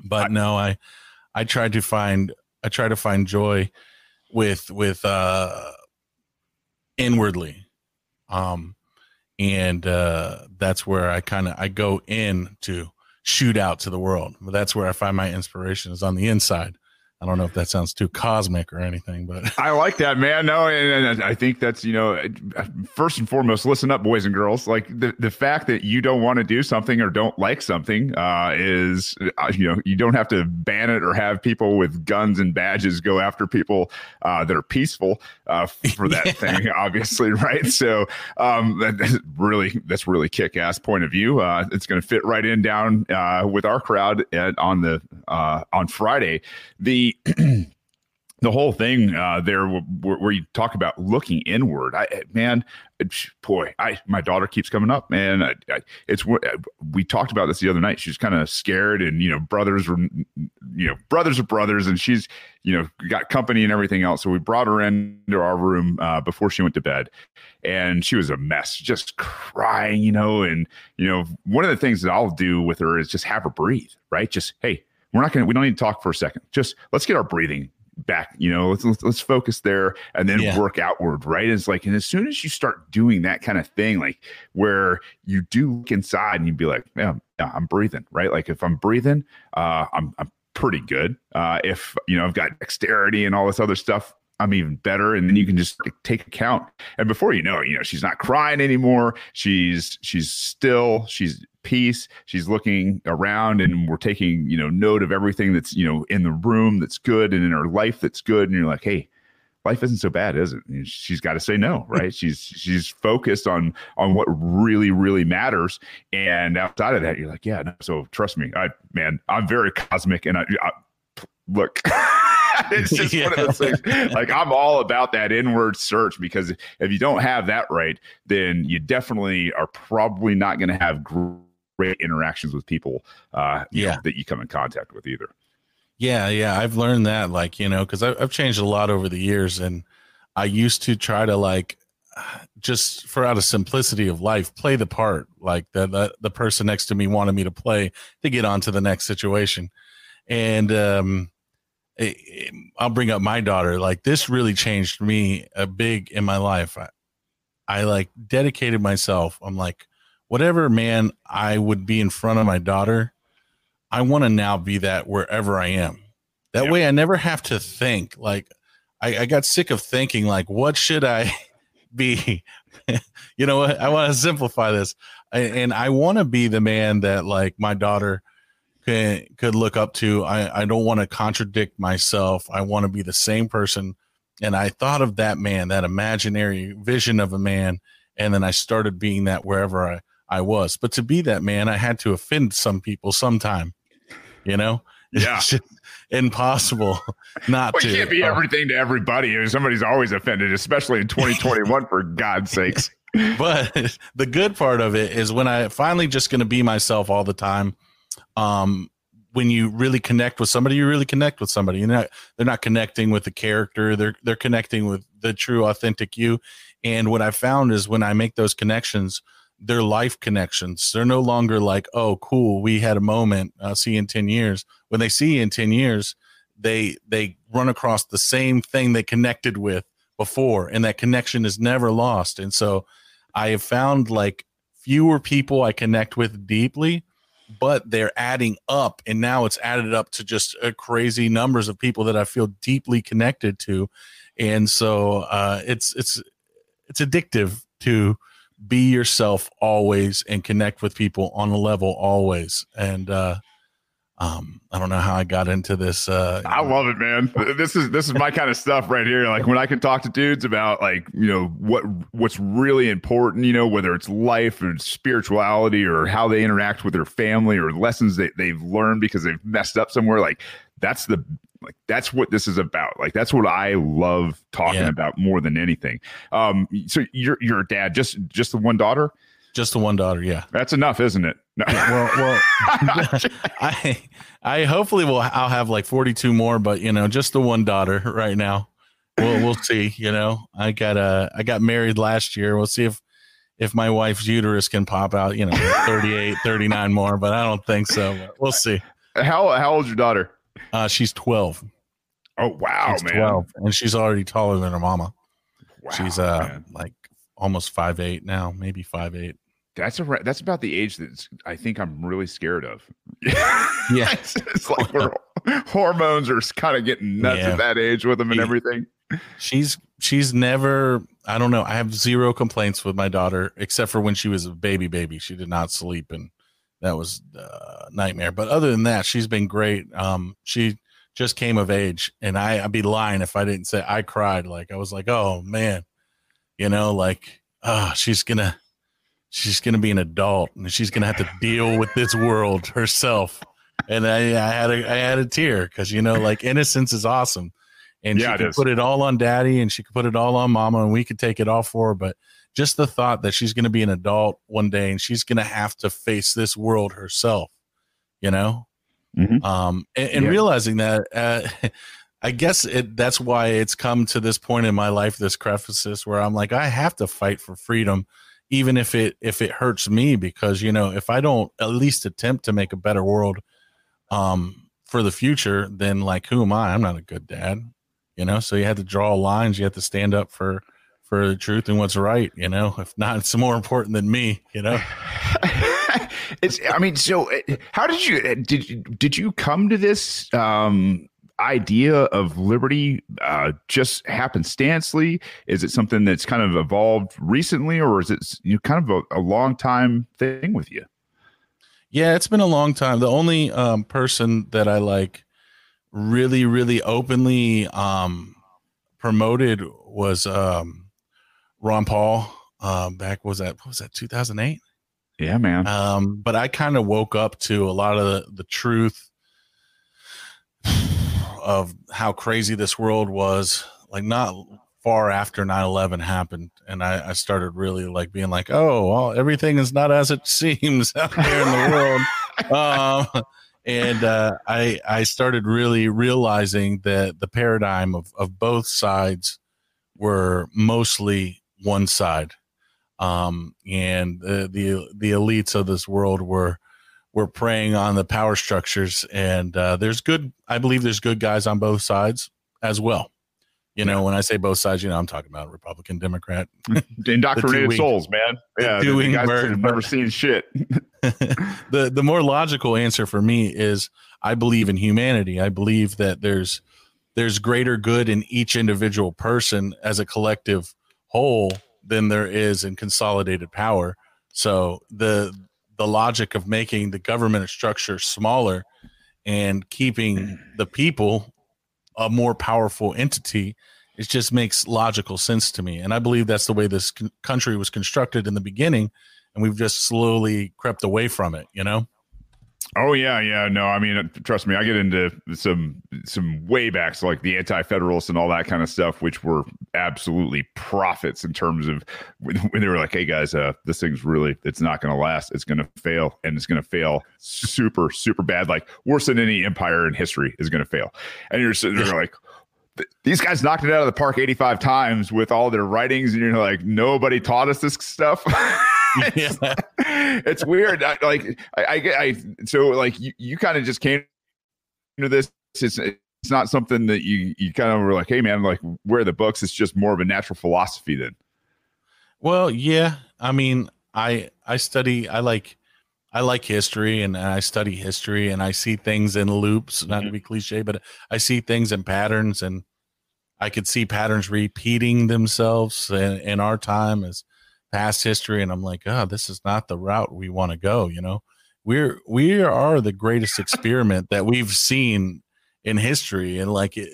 But no, I I try to find I try to find joy with with uh inwardly. Um and uh that's where i kind of i go in to shoot out to the world. But that's where i find my inspiration is on the inside I don't know if that sounds too cosmic or anything, but (laughs) I like that, man. No, and, and, I think that's you know, first and foremost, listen up, boys and girls. Like the the fact that you don't want to do something or don't like something uh, is, uh, you know, you don't have to ban it or have people with guns and badges go after people uh, that are peaceful uh, for that (laughs) yeah. thing, obviously, right? So um, that's really that's really kick ass point of view. Uh, it's going to fit right in down uh, with our crowd at, on the on Friday. The (clears throat) the whole thing uh, there where, where, you talk about looking inward i man boy i my daughter keeps coming up man. I, I, it's we talked about this the other night. She's kind of scared and you know brothers were you know brothers are brothers and she's you know got company and everything else. So we brought her into our room uh, before she went to bed and she was a mess just crying you know and you know one of the things that i'll do with her is just have her breathe right? Just hey we're not going to, we don't need to talk for a second. Just let's get our breathing back you know let's, let's, let's focus there and then yeah. work outward right it's like and as soon as you start doing that kind of thing like where you do look inside and you'd be like yeah, yeah i'm breathing right like if i'm breathing uh i'm i'm pretty good uh if you know i've got dexterity and all this other stuff I'm even better. And then you can just take account. And before you know it, you know, she's not crying anymore. She's she's still, she's peace. She's looking around and we're taking, you know, note of everything that's, you know, in the room that's good and in her life that's good. And you're like, hey, life isn't so bad, is it? And she's got to say no, (laughs) right? she's she's focused on on what really really matters, and outside of that, you're like, yeah. No, so trust me, I man, I'm very cosmic, and I, I look. (laughs) (laughs) it's just yeah. one of those things. Like I'm all about that inward search because if you don't have that right, then you definitely are probably not going to have great interactions with people. Uh, yeah, know, that you come in contact with either. Yeah, yeah, I've learned that. Like you know, because I've changed a lot over the years, and I used to try to like (sighs) just for out of simplicity of life play the part like the, the the person next to me wanted me to play to get on to the next situation and um I'll bring up my daughter. Like this really changed me a big in my life. I, I like dedicated myself. I'm like, whatever man I would be in front of my daughter, I want to now be that wherever I am. That yeah. way I never have to think like I, I got sick of thinking like, what should I (laughs) be? (laughs) you know what? I want to simplify this. I, and I want to be the man that like my daughter could, could look up to. I, I don't want to contradict myself. I want to be the same person. And I thought of that man, that imaginary vision of a man. And then I started being that wherever I, I was. But to be that man, I had to offend some people sometime, you know? (laughs) Yeah. impossible (laughs) not well, to. You can't be uh, everything to everybody. I mean, somebody's always offended, especially in 2021, for God's sakes. (laughs) But the good part of it is when I finally just going to be myself all the time. Um, when you really connect with somebody, you really connect with somebody. You're they're not connecting with the character. They're they're connecting with the true, authentic you. And what I found is when I make those connections, they're life connections. They're no longer like, oh, cool, we had a moment. I'll see you in ten years. When they see you in ten years, they they run across the same thing they connected with before, and that connection is never lost. And so, I have found like fewer people I connect with deeply, but they're adding up, and now it's added up to just a crazy numbers of people that I feel deeply connected to, and so uh, it's it's it's addictive to be yourself always and connect with people on a level always. And uh, um, I don't know how I got into this. Uh, I love it, man. This is this is my kind of stuff right here. Like when I can talk to dudes about like you know what what's really important. You know whether it's life or spirituality or how they interact with their family or lessons that they've learned because they've messed up somewhere. Like that's the like that's what this is about. Like that's what I love talking yeah. about more than anything. Um, so your your dad just just the one daughter. Just the one daughter, yeah. That's enough, isn't it? No. well, well, (laughs) (laughs) I, I hopefully will. I'll have like forty-two more, but you know, just the one daughter right now. We'll we'll see. You know, I got uh, I got married last year. We'll see if if my wife's uterus can pop out. You know, (laughs) 38, 39 more, but I don't think so. we'll see. How how old's your daughter? Uh, she's 12. Oh, wow, she's man. 12, and she's already taller than her mama. Wow, she's uh man. like almost five eight now, maybe five eight. That's a that's about the age that I think I'm really scared of. yeah, (laughs) it's, it's like (laughs) hormones are kind of getting nuts yeah. at that age with them and everything. She's she's never. I don't know. I have zero complaints with my daughter except for when she was a baby baby. She did not sleep and that was a uh, nightmare. But other than that, she's been great. Um, she just came of age, and I, I'd be lying if I didn't say I cried. Like I was like, oh man, you know, like oh, she's gonna she's gonna be an adult, and she's gonna have to deal with this world herself. And I, I had a I had a tear because you know, like innocence is awesome, and yeah, she could put it all on daddy, and she could put it all on mama, and we could take it all for her, but just the thought that she's going to be an adult one day and she's going to have to face this world herself, you know? Mm-hmm. Um, and, and yeah. realizing that, uh, (laughs) I guess it, that's why it's come to this point in my life, this crevices where I'm like, I have to fight for freedom, even if it, if it hurts me, because, you know, if I don't at least attempt to make a better world, um, for the future, then like, who am I? I'm not a good dad, you know? So you had to draw lines. You have to stand up for, for the truth and what's right. You know, if not, it's more important than me. You know. (laughs) it's. I mean, so uh, how did you uh, did did you come to this um, idea of liberty uh, just happenstancely? Is it something that's kind of evolved recently, or is it you know, kind of a, a long time thing with you? Yeah, it's been a long time. The only um, person that I like really, really openly um, promoted was um, Ron Paul. Um, back was that what was that 2008? Yeah, man. Um, but I kind of woke up to a lot of the, the truth of how crazy this world was. Like not far after 9-11 happened and I, I, started really like being like oh well everything is not as it (laughs) seems out there in the world um, and uh, I, I started really realizing that the paradigm of, of both sides were mostly one side, um, and the, the the elites of this world were we're preying on the power structures and uh, there's good i believe there's good guys on both sides as well. You know when i say both sides you know i'm talking about republican democrat. (laughs) Indoctrinated souls man. Yeah doing guys have never seen shit. (laughs) The the more logical answer for me is i believe in humanity. I believe that there's there's greater good in each individual person as a collective whole than there is in consolidated power. So the the logic of making the government structure smaller and keeping the people a more powerful entity it just makes logical sense to me. And i believe that's the way this country was constructed in the beginning and we've just slowly crept away from it you know Oh yeah, yeah. No, I mean, trust me, I get into some some way backs like the anti-federalists and all that kind of stuff, which were absolutely prophets in terms of when they were like, "Hey guys, uh, this thing's really it's not going to last. It's going to fail, and it's going to fail super super bad, like worse than any empire in history is going to fail." And you're sitting there like. These guys knocked it out of the park 85 times with all their writings, and you're like, nobody taught us this stuff. (laughs) (laughs) it's, it's weird. I, like I, I, I, so like you, you kind of just came to this. It's, it's not something that you, you kind of were like, Hey man, like where are the books? It's just more of a natural philosophy then. Well, yeah. I mean, I, I study, I like, I like history and I study history and I see things in loops, not mm-hmm. to be cliche, but I see things in patterns and I could see patterns repeating themselves in, in our time as past history and i'm like oh this is not the route we want to go you know? We're we are the greatest experiment that we've seen in history in like eh,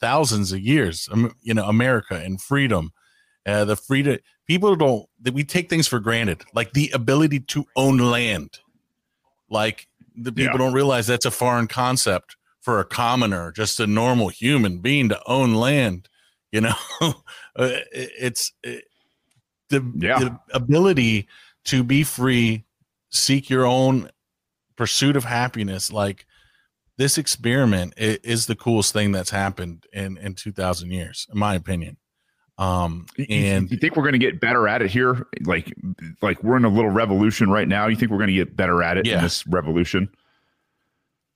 thousands of years you know america and freedom uh, the freedom people don't that we take things for granted like the ability to own land. Like the people yeah. don't realize that's a foreign concept for a commoner just a normal human being to own land you know? (laughs) Uh, it's it, the, yeah. the ability to be free, seek your own pursuit of happiness. Like this experiment is the coolest thing that's happened in in 2000 years, in my opinion. Um, and you think we're going to get better at it here? Like, like we're in a little revolution right now. You think we're going to get better at it yeah. in this revolution?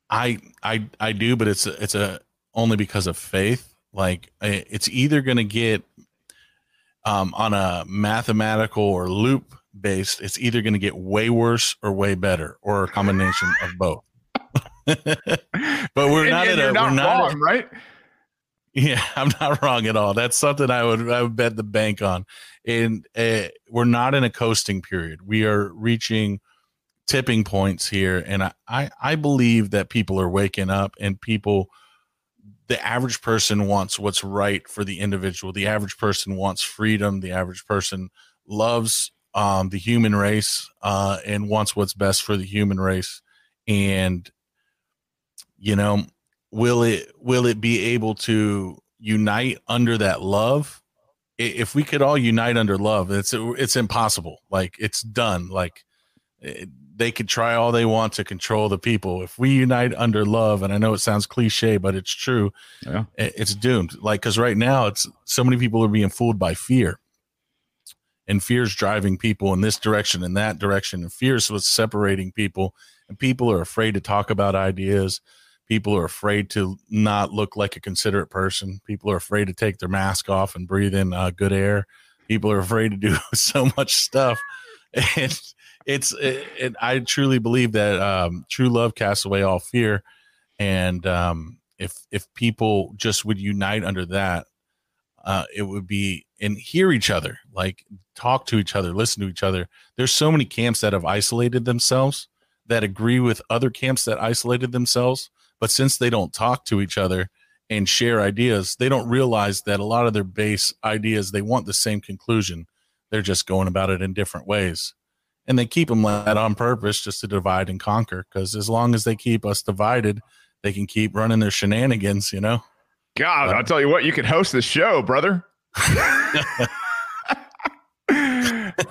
I, I, I do, but it's it's a only because of faith. Like, it's either going to get um, on a mathematical or loop based, it's either going to get way worse or way better, or a combination of both. (laughs) but we're and, not and at a not we're not wrong, right? Yeah, (laughs) I'm not wrong at all. That's something I would I would bet the bank on. And uh, we're not in a coasting period. We are reaching tipping points here, and I, I I believe that people are waking up and people the average person wants what's right for the individual. The average person wants freedom. The average person loves um, the human race uh, and wants what's best for the human race. And you know, will it will it be able to unite under that love? If we could all unite under love, it's it's impossible. Like it's done. Like it, they could try all they want to control the people. If we unite under love, and I know it sounds cliche, but it's true, yeah. it's doomed. Like, because right now, it's so many people are being fooled by fear, and fear's driving people in this direction and that direction, and fear's what's separating people, and people are afraid to talk about ideas. People are afraid to not look like a considerate person. People are afraid to take their mask off and breathe in uh, good air. People are afraid to do (laughs) so much stuff. And it's it, it, I truly believe that um, true love casts away all fear, and um, if if people just would unite under that, uh, it would be and hear each other, like talk to each other, listen to each other. There's so many camps that have isolated themselves that agree with other camps that isolated themselves, but since they don't talk to each other and share ideas, they don't realize that a lot of their base ideas they want the same conclusion. They're just going about it in different ways and they keep them like that on purpose just to divide and conquer. Because as long as they keep us divided, they can keep running their shenanigans. You know. God, I'll tell you what, you can host this show, brother. (laughs)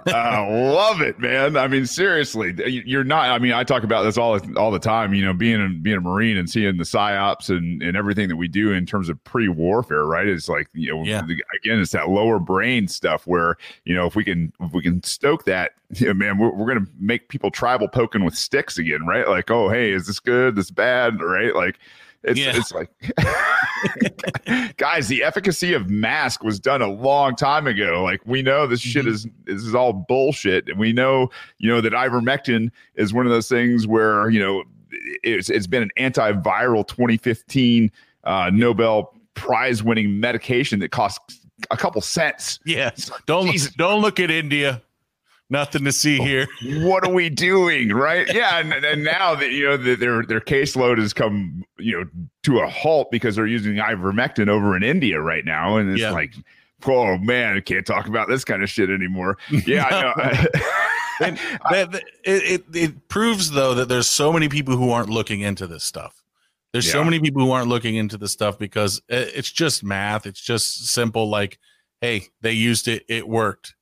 uh, love it, man. I mean, seriously, you're not. I mean, I talk about this all all the time. You know, being a, being a marine and seeing the psyops and and everything that we do in terms of pre warfare, right? It's like you know, yeah. again, it's that lower brain stuff where you know if we can if we can stoke that, (laughs) you know, man, we're, we're gonna make people tribal poking with sticks again, right? Like, oh, hey, is this good? This bad, right? Like it's, yeah. it's like, (laughs) guys, the efficacy of mask was done a long time ago. Like we know this shit mm-hmm. is this is all bullshit, and we know you know that ivermectin is one of those things where you know it's it's been an antiviral 2015 uh, Nobel prize winning medication that costs a couple cents. Yes, don't don't look at India nothing to see here. (laughs) what are we doing, right? Yeah, and, and now that you know that their their caseload has come, you know, to a halt because they're using ivermectin over in India right now, and it's yeah. like, oh man, I can't talk about this kind of shit anymore. (laughs) Yeah, I know. (laughs) and that, it, it, it proves though that there's so many people who aren't looking into this stuff. There's yeah. so many people who aren't looking into the stuff because eh, it's just math. It's just simple. Like, hey, they used it. It worked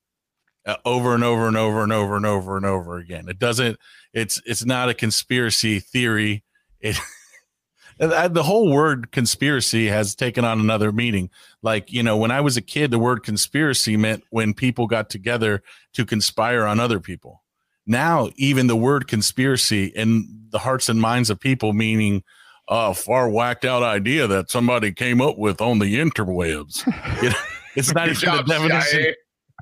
uh, over and over and over and over and over and over again. It doesn't. It's it's not a conspiracy theory. It (laughs) the whole word conspiracy has taken on another meaning. Like you know, when I was a kid, the word conspiracy meant when people got together to conspire on other people. Now, even the word conspiracy in the hearts and minds of people, meaning a far whacked out idea that somebody came up with on the interwebs. (laughs) You know, it's not (laughs) even a definition.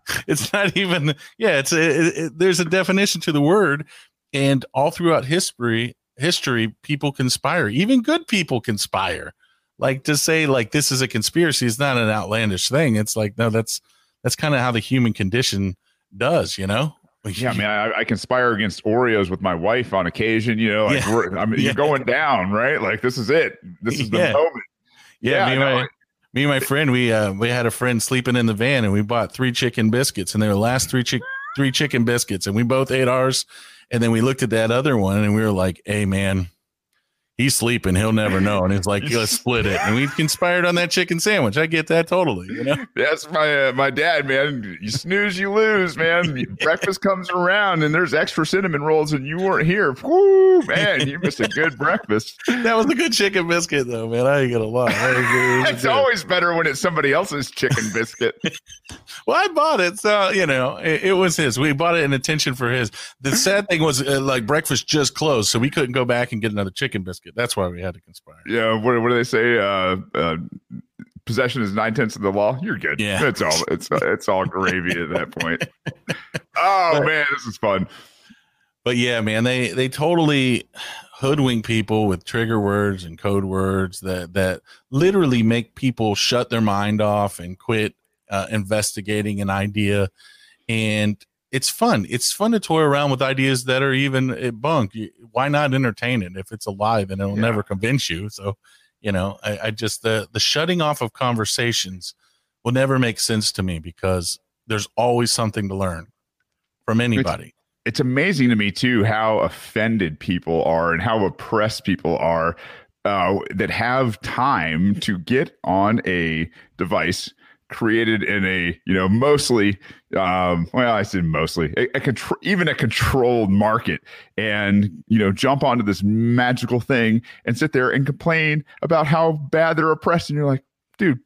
(laughs) it's not even yeah it's a, it, there's a definition to the word and all throughout history history people conspire even good people conspire like to say like this is a conspiracy is not an outlandish thing it's like no that's that's kind of how the human condition does you know (laughs) yeah, I mean, I, I, conspire against Oreos with my wife on occasion. You know, like yeah. I mean, (laughs) yeah. you're going down, right? Like this is it. This is the yeah. moment. Yeah, yeah me and my friend, we uh, we had a friend sleeping in the van, and we bought three chicken biscuits, and they were the last three chick three chicken biscuits, and we both ate ours, and then we looked at that other one, and we were like, "Hey, man." He's sleeping. He'll never know. And it's like, let's split it. And we conspired on that chicken sandwich. I get that totally. You know, that's my uh, my dad, man. You snooze, you lose, man. Breakfast comes around and there's extra cinnamon rolls, and you weren't here. Whoo, man, you missed a good breakfast. That was a good chicken biscuit, though, man. I ain't gonna lie. It it's good. always better when it's somebody else's chicken biscuit. (laughs) well, I bought it, so you know, it, it, was his. We bought it in attention for his. The sad thing was, uh, like, breakfast just closed, so we couldn't go back and get another chicken biscuit. That's why we had to conspire. Yeah. What, what do they say? Uh, uh, possession is nine tenths of the law. You're good. Yeah. It's all it's it's all gravy at that point. (laughs) Oh but, man, this is fun. But yeah, man, they they totally hoodwink people with trigger words and code words that that literally make people shut their mind off and quit uh, investigating an idea. And it's fun. It's fun to toy around with ideas that are even eh, bunk. Why not entertain it? If it's alive and it'll yeah. never convince you. So, you know, I, I just the the shutting off of conversations will never make sense to me because there's always something to learn from anybody. It's, it's amazing to me too how offended people are and how oppressed people are uh, that have time to get on a device created in a you know mostly um well i said mostly a, a contr- even a controlled market and you know jump onto this magical thing and sit there and complain about how bad they're oppressed. And you're like dude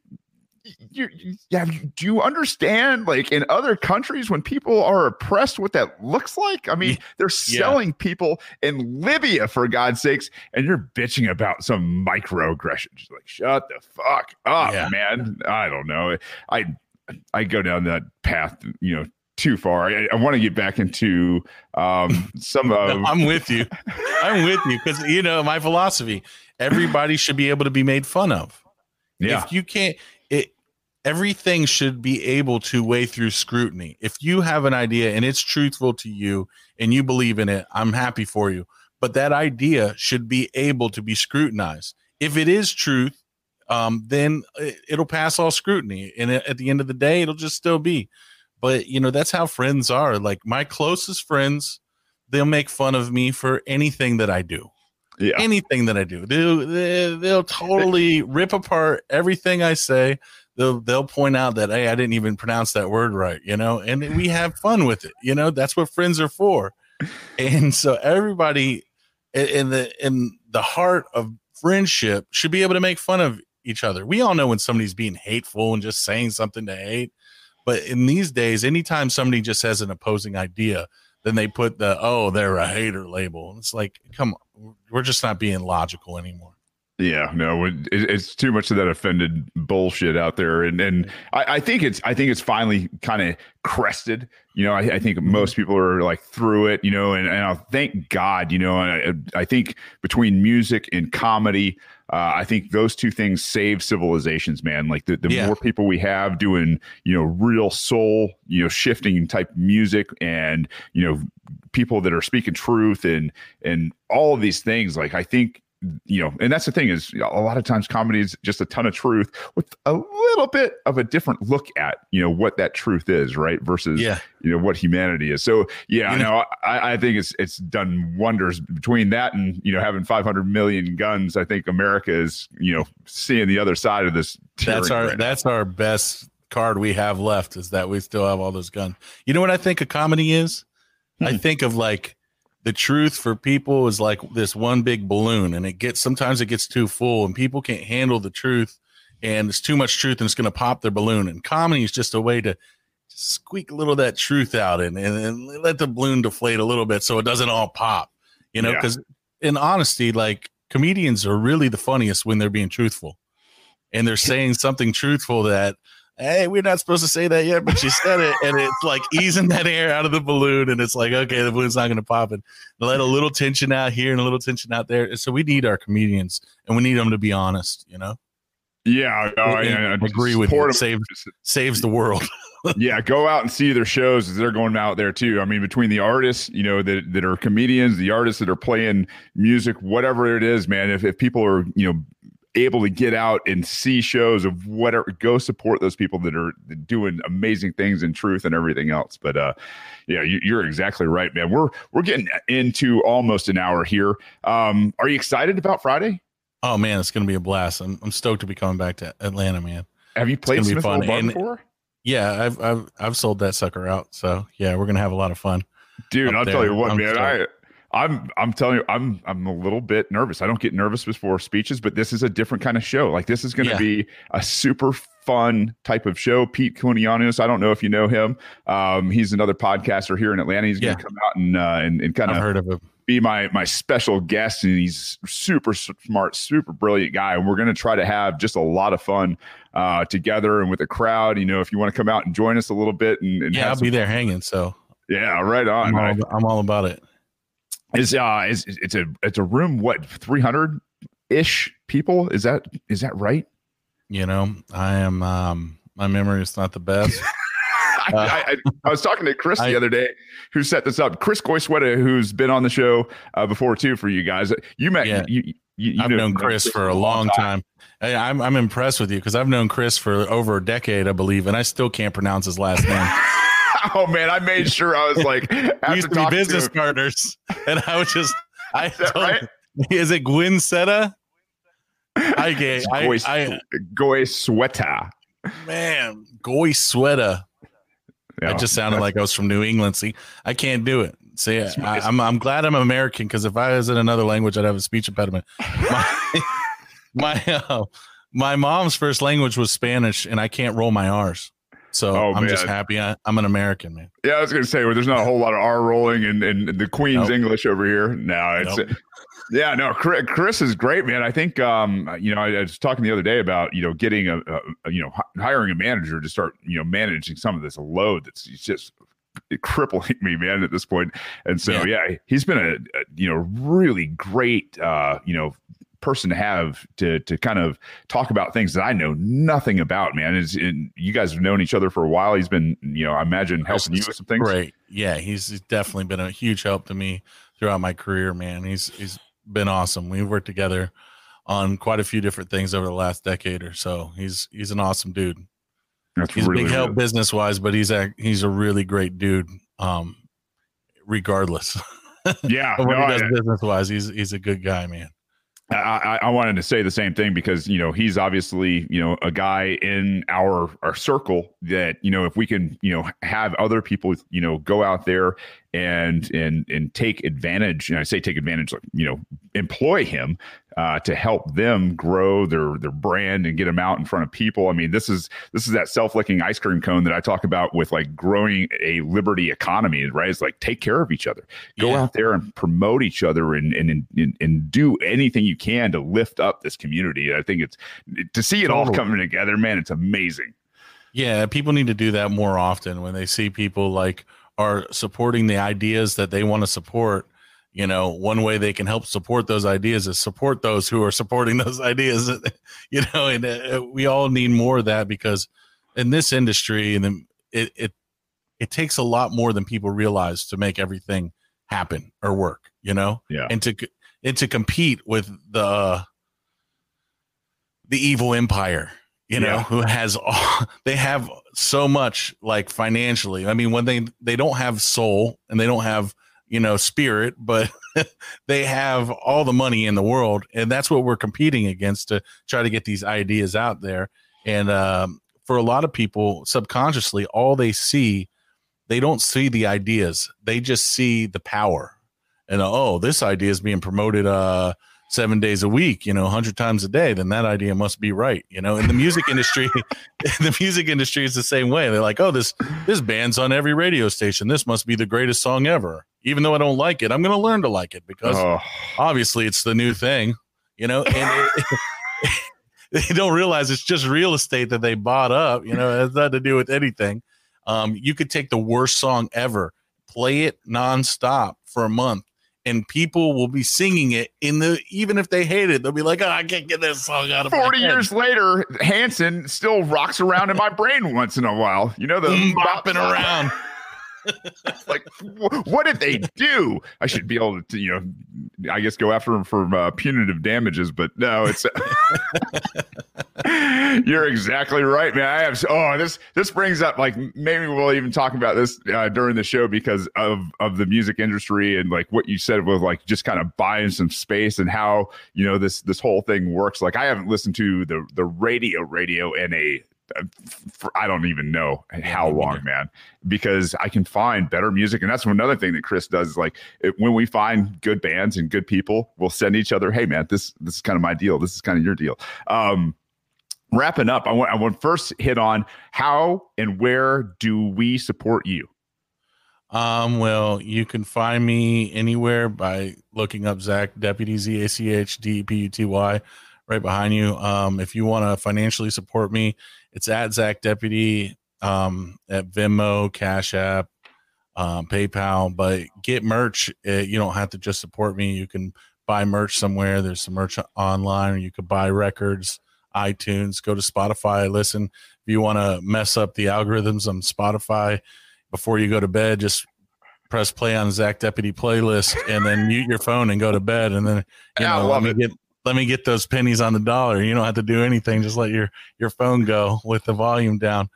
you, you yeah, do you understand like in other countries when people are oppressed what that looks like i mean they're selling yeah. people in libya for god's sakes and you're bitching about some microaggressions like shut the fuck up yeah. man i don't know i i go down that path you know too far. I, I want to get back into um, some (laughs) of. no, I'm with you. I'm with you because you know my philosophy. Everybody should be able to be made fun of. Yeah. If you can't, everything should be able to weigh through scrutiny. If you have an idea and it's truthful to you and you believe in it, I'm happy for you. But that idea should be able to be scrutinized. If it is truth, um, then it'll pass all scrutiny. And at the end of the day, it'll just still be. But, you know, that's how friends are. Like my closest friends, they'll make fun of me for anything that I do. Yeah. Anything that I do. They'll, they'll totally rip apart everything I say they'll they'll point out that hey, I didn't even pronounce that word right, you know, and we have fun with it. You know, that's what friends are for. And so everybody in the in the heart of friendship should be able to make fun of each other. We all know when somebody's being hateful and just saying something to hate. But in these days, anytime somebody just has an opposing idea, then they put the oh, they're a hater label. It's like, come on, we're just not being logical anymore. Yeah, no, it, it's too much of that offended bullshit out there, and and I, I think it's I think it's finally kind of crested. You know, I, I, think mm-hmm. most people are like through it. You know, and, and I thank God. You know, I, I think between music and comedy, uh, I think those two things save civilizations, man. Like the, the yeah. more people we have doing, you know, real soul, you know, shifting type music, and you know, people that are speaking truth and and all of these things. Like I think you know, and that's the thing is a lot of times comedy is just a ton of truth with a little bit of a different look at, you know, what that truth is, right? Versus, yeah. you know, what humanity is. So, yeah, you know, I, I think it's, it's done wonders between that and, you know, having 500 million guns. I think America is, you know, seeing the other side of this. That's our, right that's our best card we have left is that we still have all those guns. You know what I think a comedy is? Hmm. I think of like, the truth for people is like this one big balloon and it gets sometimes it gets too full and people can't handle the truth and it's too much truth and it's going to pop their balloon and comedy is just a way to squeak a little of that truth out and, and, and let the balloon deflate a little bit so it doesn't all pop you know because yeah. in honesty like comedians are really the funniest when they're being truthful and they're saying something truthful that hey, we're not supposed to say that yet, but you said it, and it's like easing that air out of the balloon, and it's like, okay, the balloon's not going to pop, and let a little tension out here and a little tension out there. So we need our comedians, and we need them to be honest, you know. Yeah, no, I, I, I agree with you. It saves, saves the world. (laughs) yeah, go out and see their shows as they're going out there too. I mean, between the artists, you know, that, that are comedians, the artists that are playing music, whatever it is, man, if, if people are, you know, able to get out and see shows of whatever go support those people that are doing amazing things in truth and everything else. But uh yeah you, are exactly right man. We're we're getting into almost an hour here. Um are you excited about friday? Oh man it's gonna be a blast. I'm, I'm stoked to be coming back to atlanta man. Have you played Smith Bar before? yeah I've, I've i've sold that sucker out. So yeah we're gonna have a lot of fun dude i'll there. tell you what I'm man i I'm I'm telling you, I'm I'm a little bit nervous. I don't get nervous before speeches, but this is a different kind of show. Like this is going to yeah. be a super fun type of show. Pete Kounianos, I don't know if you know him. Um, he's another podcaster here in Atlanta. He's going to yeah. come out and uh, and, and kind of heard of him. Be my my special guest, and he's super smart, super brilliant guy. And we're going to try to have just a lot of fun uh, together and with the crowd. You know, if you want to come out and join us a little bit, and, and yeah, I'll be there hanging. So yeah, right on. I'm all, I'm all about it is uh is it's a it's a room what 300 ish people is that is that right you know i am um my memory is not the best (laughs) I, I, I, was talking to Chris the other day, who set this up. Chris Goizueta, who's been on the show uh, before too, for you guys. You met. Yeah. You, you, you I've know, known Chris, for a long time. time. I'm I'm impressed with you because I've known Chris for over a decade, I believe, and I still can't pronounce his last name. (laughs) (laughs) oh man, I made sure I was like, (laughs) we used to be business to partners, and I was just, (laughs) I is told, right? is it Gwen Seta? I get, I, Goy, I, Goizueta. Man, Goizueta. Yeah. I just sounded like I was from New England. See, I can't do it. See, I, am I'm, I'm glad I'm American because if I was in another language, I'd have a speech impediment. My my, uh, my mom's first language was Spanish, and I can't roll my R's. So oh, I'm man. just happy I, am an American, man. Yeah, I was going to say, well, there's not a whole lot of R rolling and, and the Queen's nope. English over here. No, it's, nope. (laughs) yeah, no, Chris is great, man. I think, um, you know, I, I was talking the other day about, you know, getting a, a, you know, hiring a manager to start, you know, managing some of this load that's just crippling (laughs) me, man, at this point. And so, yeah, yeah he's been a, a, you know, really great, uh, you know, person to have to to kind of talk about things that I know nothing about, man. Is you guys have known each other for a while. He's been, you know, I imagine helping you with some things. Great. Yeah, he's definitely been a huge help to me throughout my career, man. He's he's been awesome. We've worked together on quite a few different things over the last decade or so. He's he's an awesome dude. That's he's really a big help business wise, but he's a he's a really great dude. Um, regardless. (laughs) Yeah, no, business wise, he's he's a good guy, man. I, I, wanted to say the same thing because you know he's obviously you know a guy in our our circle that you know if we can you know have other people you know go out there and and and take advantage and I say take advantage like you know employ him uh, to help them grow their their brand and get them out in front of people. I mean, this is this is that self licking ice cream cone that I talk about with like growing a liberty economy, right? It's like take care of each other, go yeah. out there and promote each other, and, and and and do anything you can to lift up this community. I think it's to see it all coming together, man. It's amazing. Yeah, people need to do that more often when they see people like are supporting the ideas that they want to support you know one way they can help support those ideas is support those who are supporting (laughs) those ideas (laughs) you know and uh, we all need more of that because in this industry and it, it it takes a lot more than people realize to make everything happen or work you know? Yeah. And to and to compete with the the evil empire you know yeah. who has (laughs) all they have so much like financially. I mean when they they don't have soul and they don't have you know, spirit, but (laughs) they have all the money in the world, and that's what we're competing against to try to get these ideas out there. And um, for a lot of people, subconsciously, all they see, they don't see the ideas; they just see the power. And oh, this idea is being promoted. Uh, seven days a week, you know, hundred times a day, then that idea must be right. You know, in the music industry, (laughs) the music industry is the same way. They're like, oh, this this band's on every radio station. This must be the greatest song ever. Even though I don't like it, I'm going to learn to like it because oh. obviously it's the new thing. You know, and it, (laughs) they don't realize it's just real estate that they bought up. You know, it has nothing to do with anything. Um, you could take the worst song ever, play it nonstop for a month, and people will be singing it in the even if they hate it, they'll be like, "Oh, I can't get this song out of 40 years later, Hanson still rocks around in my brain once in a while. You know the mm, bopping around. (laughs) like, what did they do? I should be able to, you know, I guess go after them for uh, punitive damages, but no, it's. (laughs) You're exactly right, man. I have. Oh, this this brings up like maybe we'll even talk about this uh, during the show because of of the music industry and like what you said was like just kind of buying some space and how you know this this whole thing works. Like I haven't listened to the the radio radio in a for, I don't even know how long, man, because I can find better music. And that's another thing that Chris does is like it, when we find good bands and good people, we'll send each other, Hey man, this, this is kind of my deal. This is kind of your deal. Um, wrapping up, I want, I want first hit on how and where do we support you? Um, well, you can find me anywhere by looking up Zach Deputy Z A C H D P U T Y right behind you. Um, if you want to financially support me, it's at Zach Deputy um, at Venmo, Cash App, um, PayPal. But get merch. It, uh, you don't have to just support me. You can buy merch somewhere. There's some merch online, or you could buy records, iTunes. Go to Spotify. Listen. If you want to mess up the algorithms on Spotify before you go to bed, just press play on Zach Deputy playlist and then mute your phone and go to bed. And then you know, let me get let me get those pennies on the dollar. You don't have to do anything. Just let your your phone go with the volume down.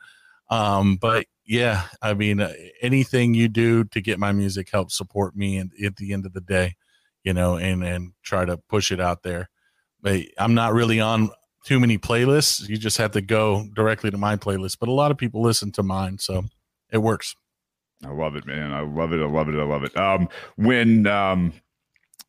Um, but yeah, I mean, uh, anything you do to get my music helps support me, and at the end of the day, you know, and and try to push it out there. But I'm not really on too many playlists. You just have to go directly to my playlist. But a lot of people listen to mine, so it works. I love it, man. I love it. I love it. I love it. Um, when um,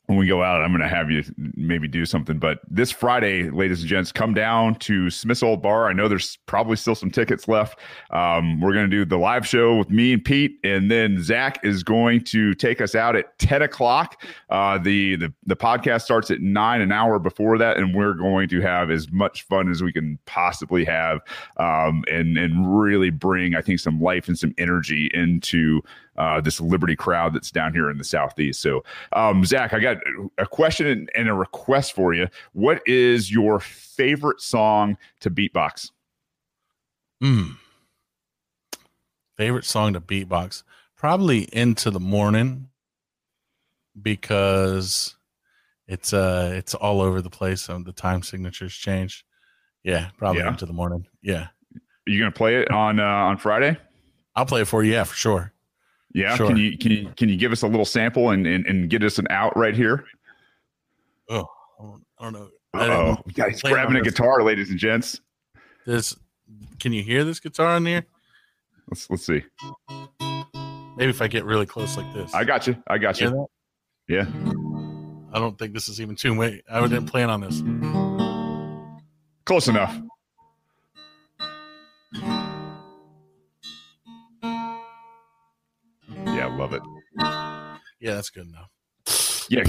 when we go out, I'm going to have you maybe do something. But this Friday, ladies and gents, come down to Smith's Olde Bar. I know there's probably still some tickets left. Um, we're going to do the live show with me and Pete, and then Zach is going to take us out at 10 o'clock. Uh, the, the the podcast starts at nine, an hour before that, and we're going to have as much fun as we can possibly have, um, and and really bring, I think, some life and some energy into uh, this Liberty crowd that's down here in the Southeast. So, um, Zach, I got a question and a request for you. What is your favorite song to beatbox? Hmm. Favorite song to beatbox? Probably Into the Morning because it's uh it's all over the place. So the time signatures change. Yeah, probably yeah. Into the Morning. Yeah. Are you gonna play it on uh, on Friday? I'll play it for you. Yeah, for sure. Yeah. Sure. Can you can you can you give us a little sample and, and and get us an out right here? Oh, I don't know. I don't Oh, he's grabbing a this. guitar, ladies and gents. This can you hear this guitar in here? Let's let's see. Maybe if I get really close like this. I got you. I got Hear you. Yeah. I don't think this is even too way. I didn't plan on this. Close enough. Love it. Yeah, that's good enough. Yeah.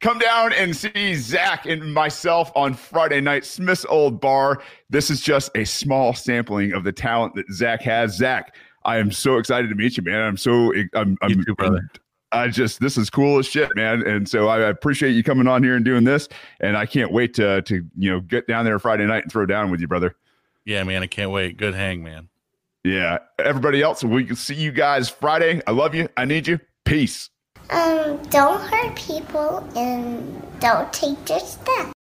Come down and see Zach and myself on Friday night, Smith's Olde Bar. This is just a small sampling of the talent that Zach has. Zach, I am so excited to meet you, man. I'm so I'm, I'm too, brother. I just this is cool as shit, man. And so I appreciate you coming on here and doing this. And I can't wait to to you know get down there Friday night and throw down with you, brother. Yeah, man, I can't wait. Good hang, man. Yeah. Everybody else, we can see you guys Friday. I love you. I need you. Peace. Um, don't hurt people and don't take their stuff.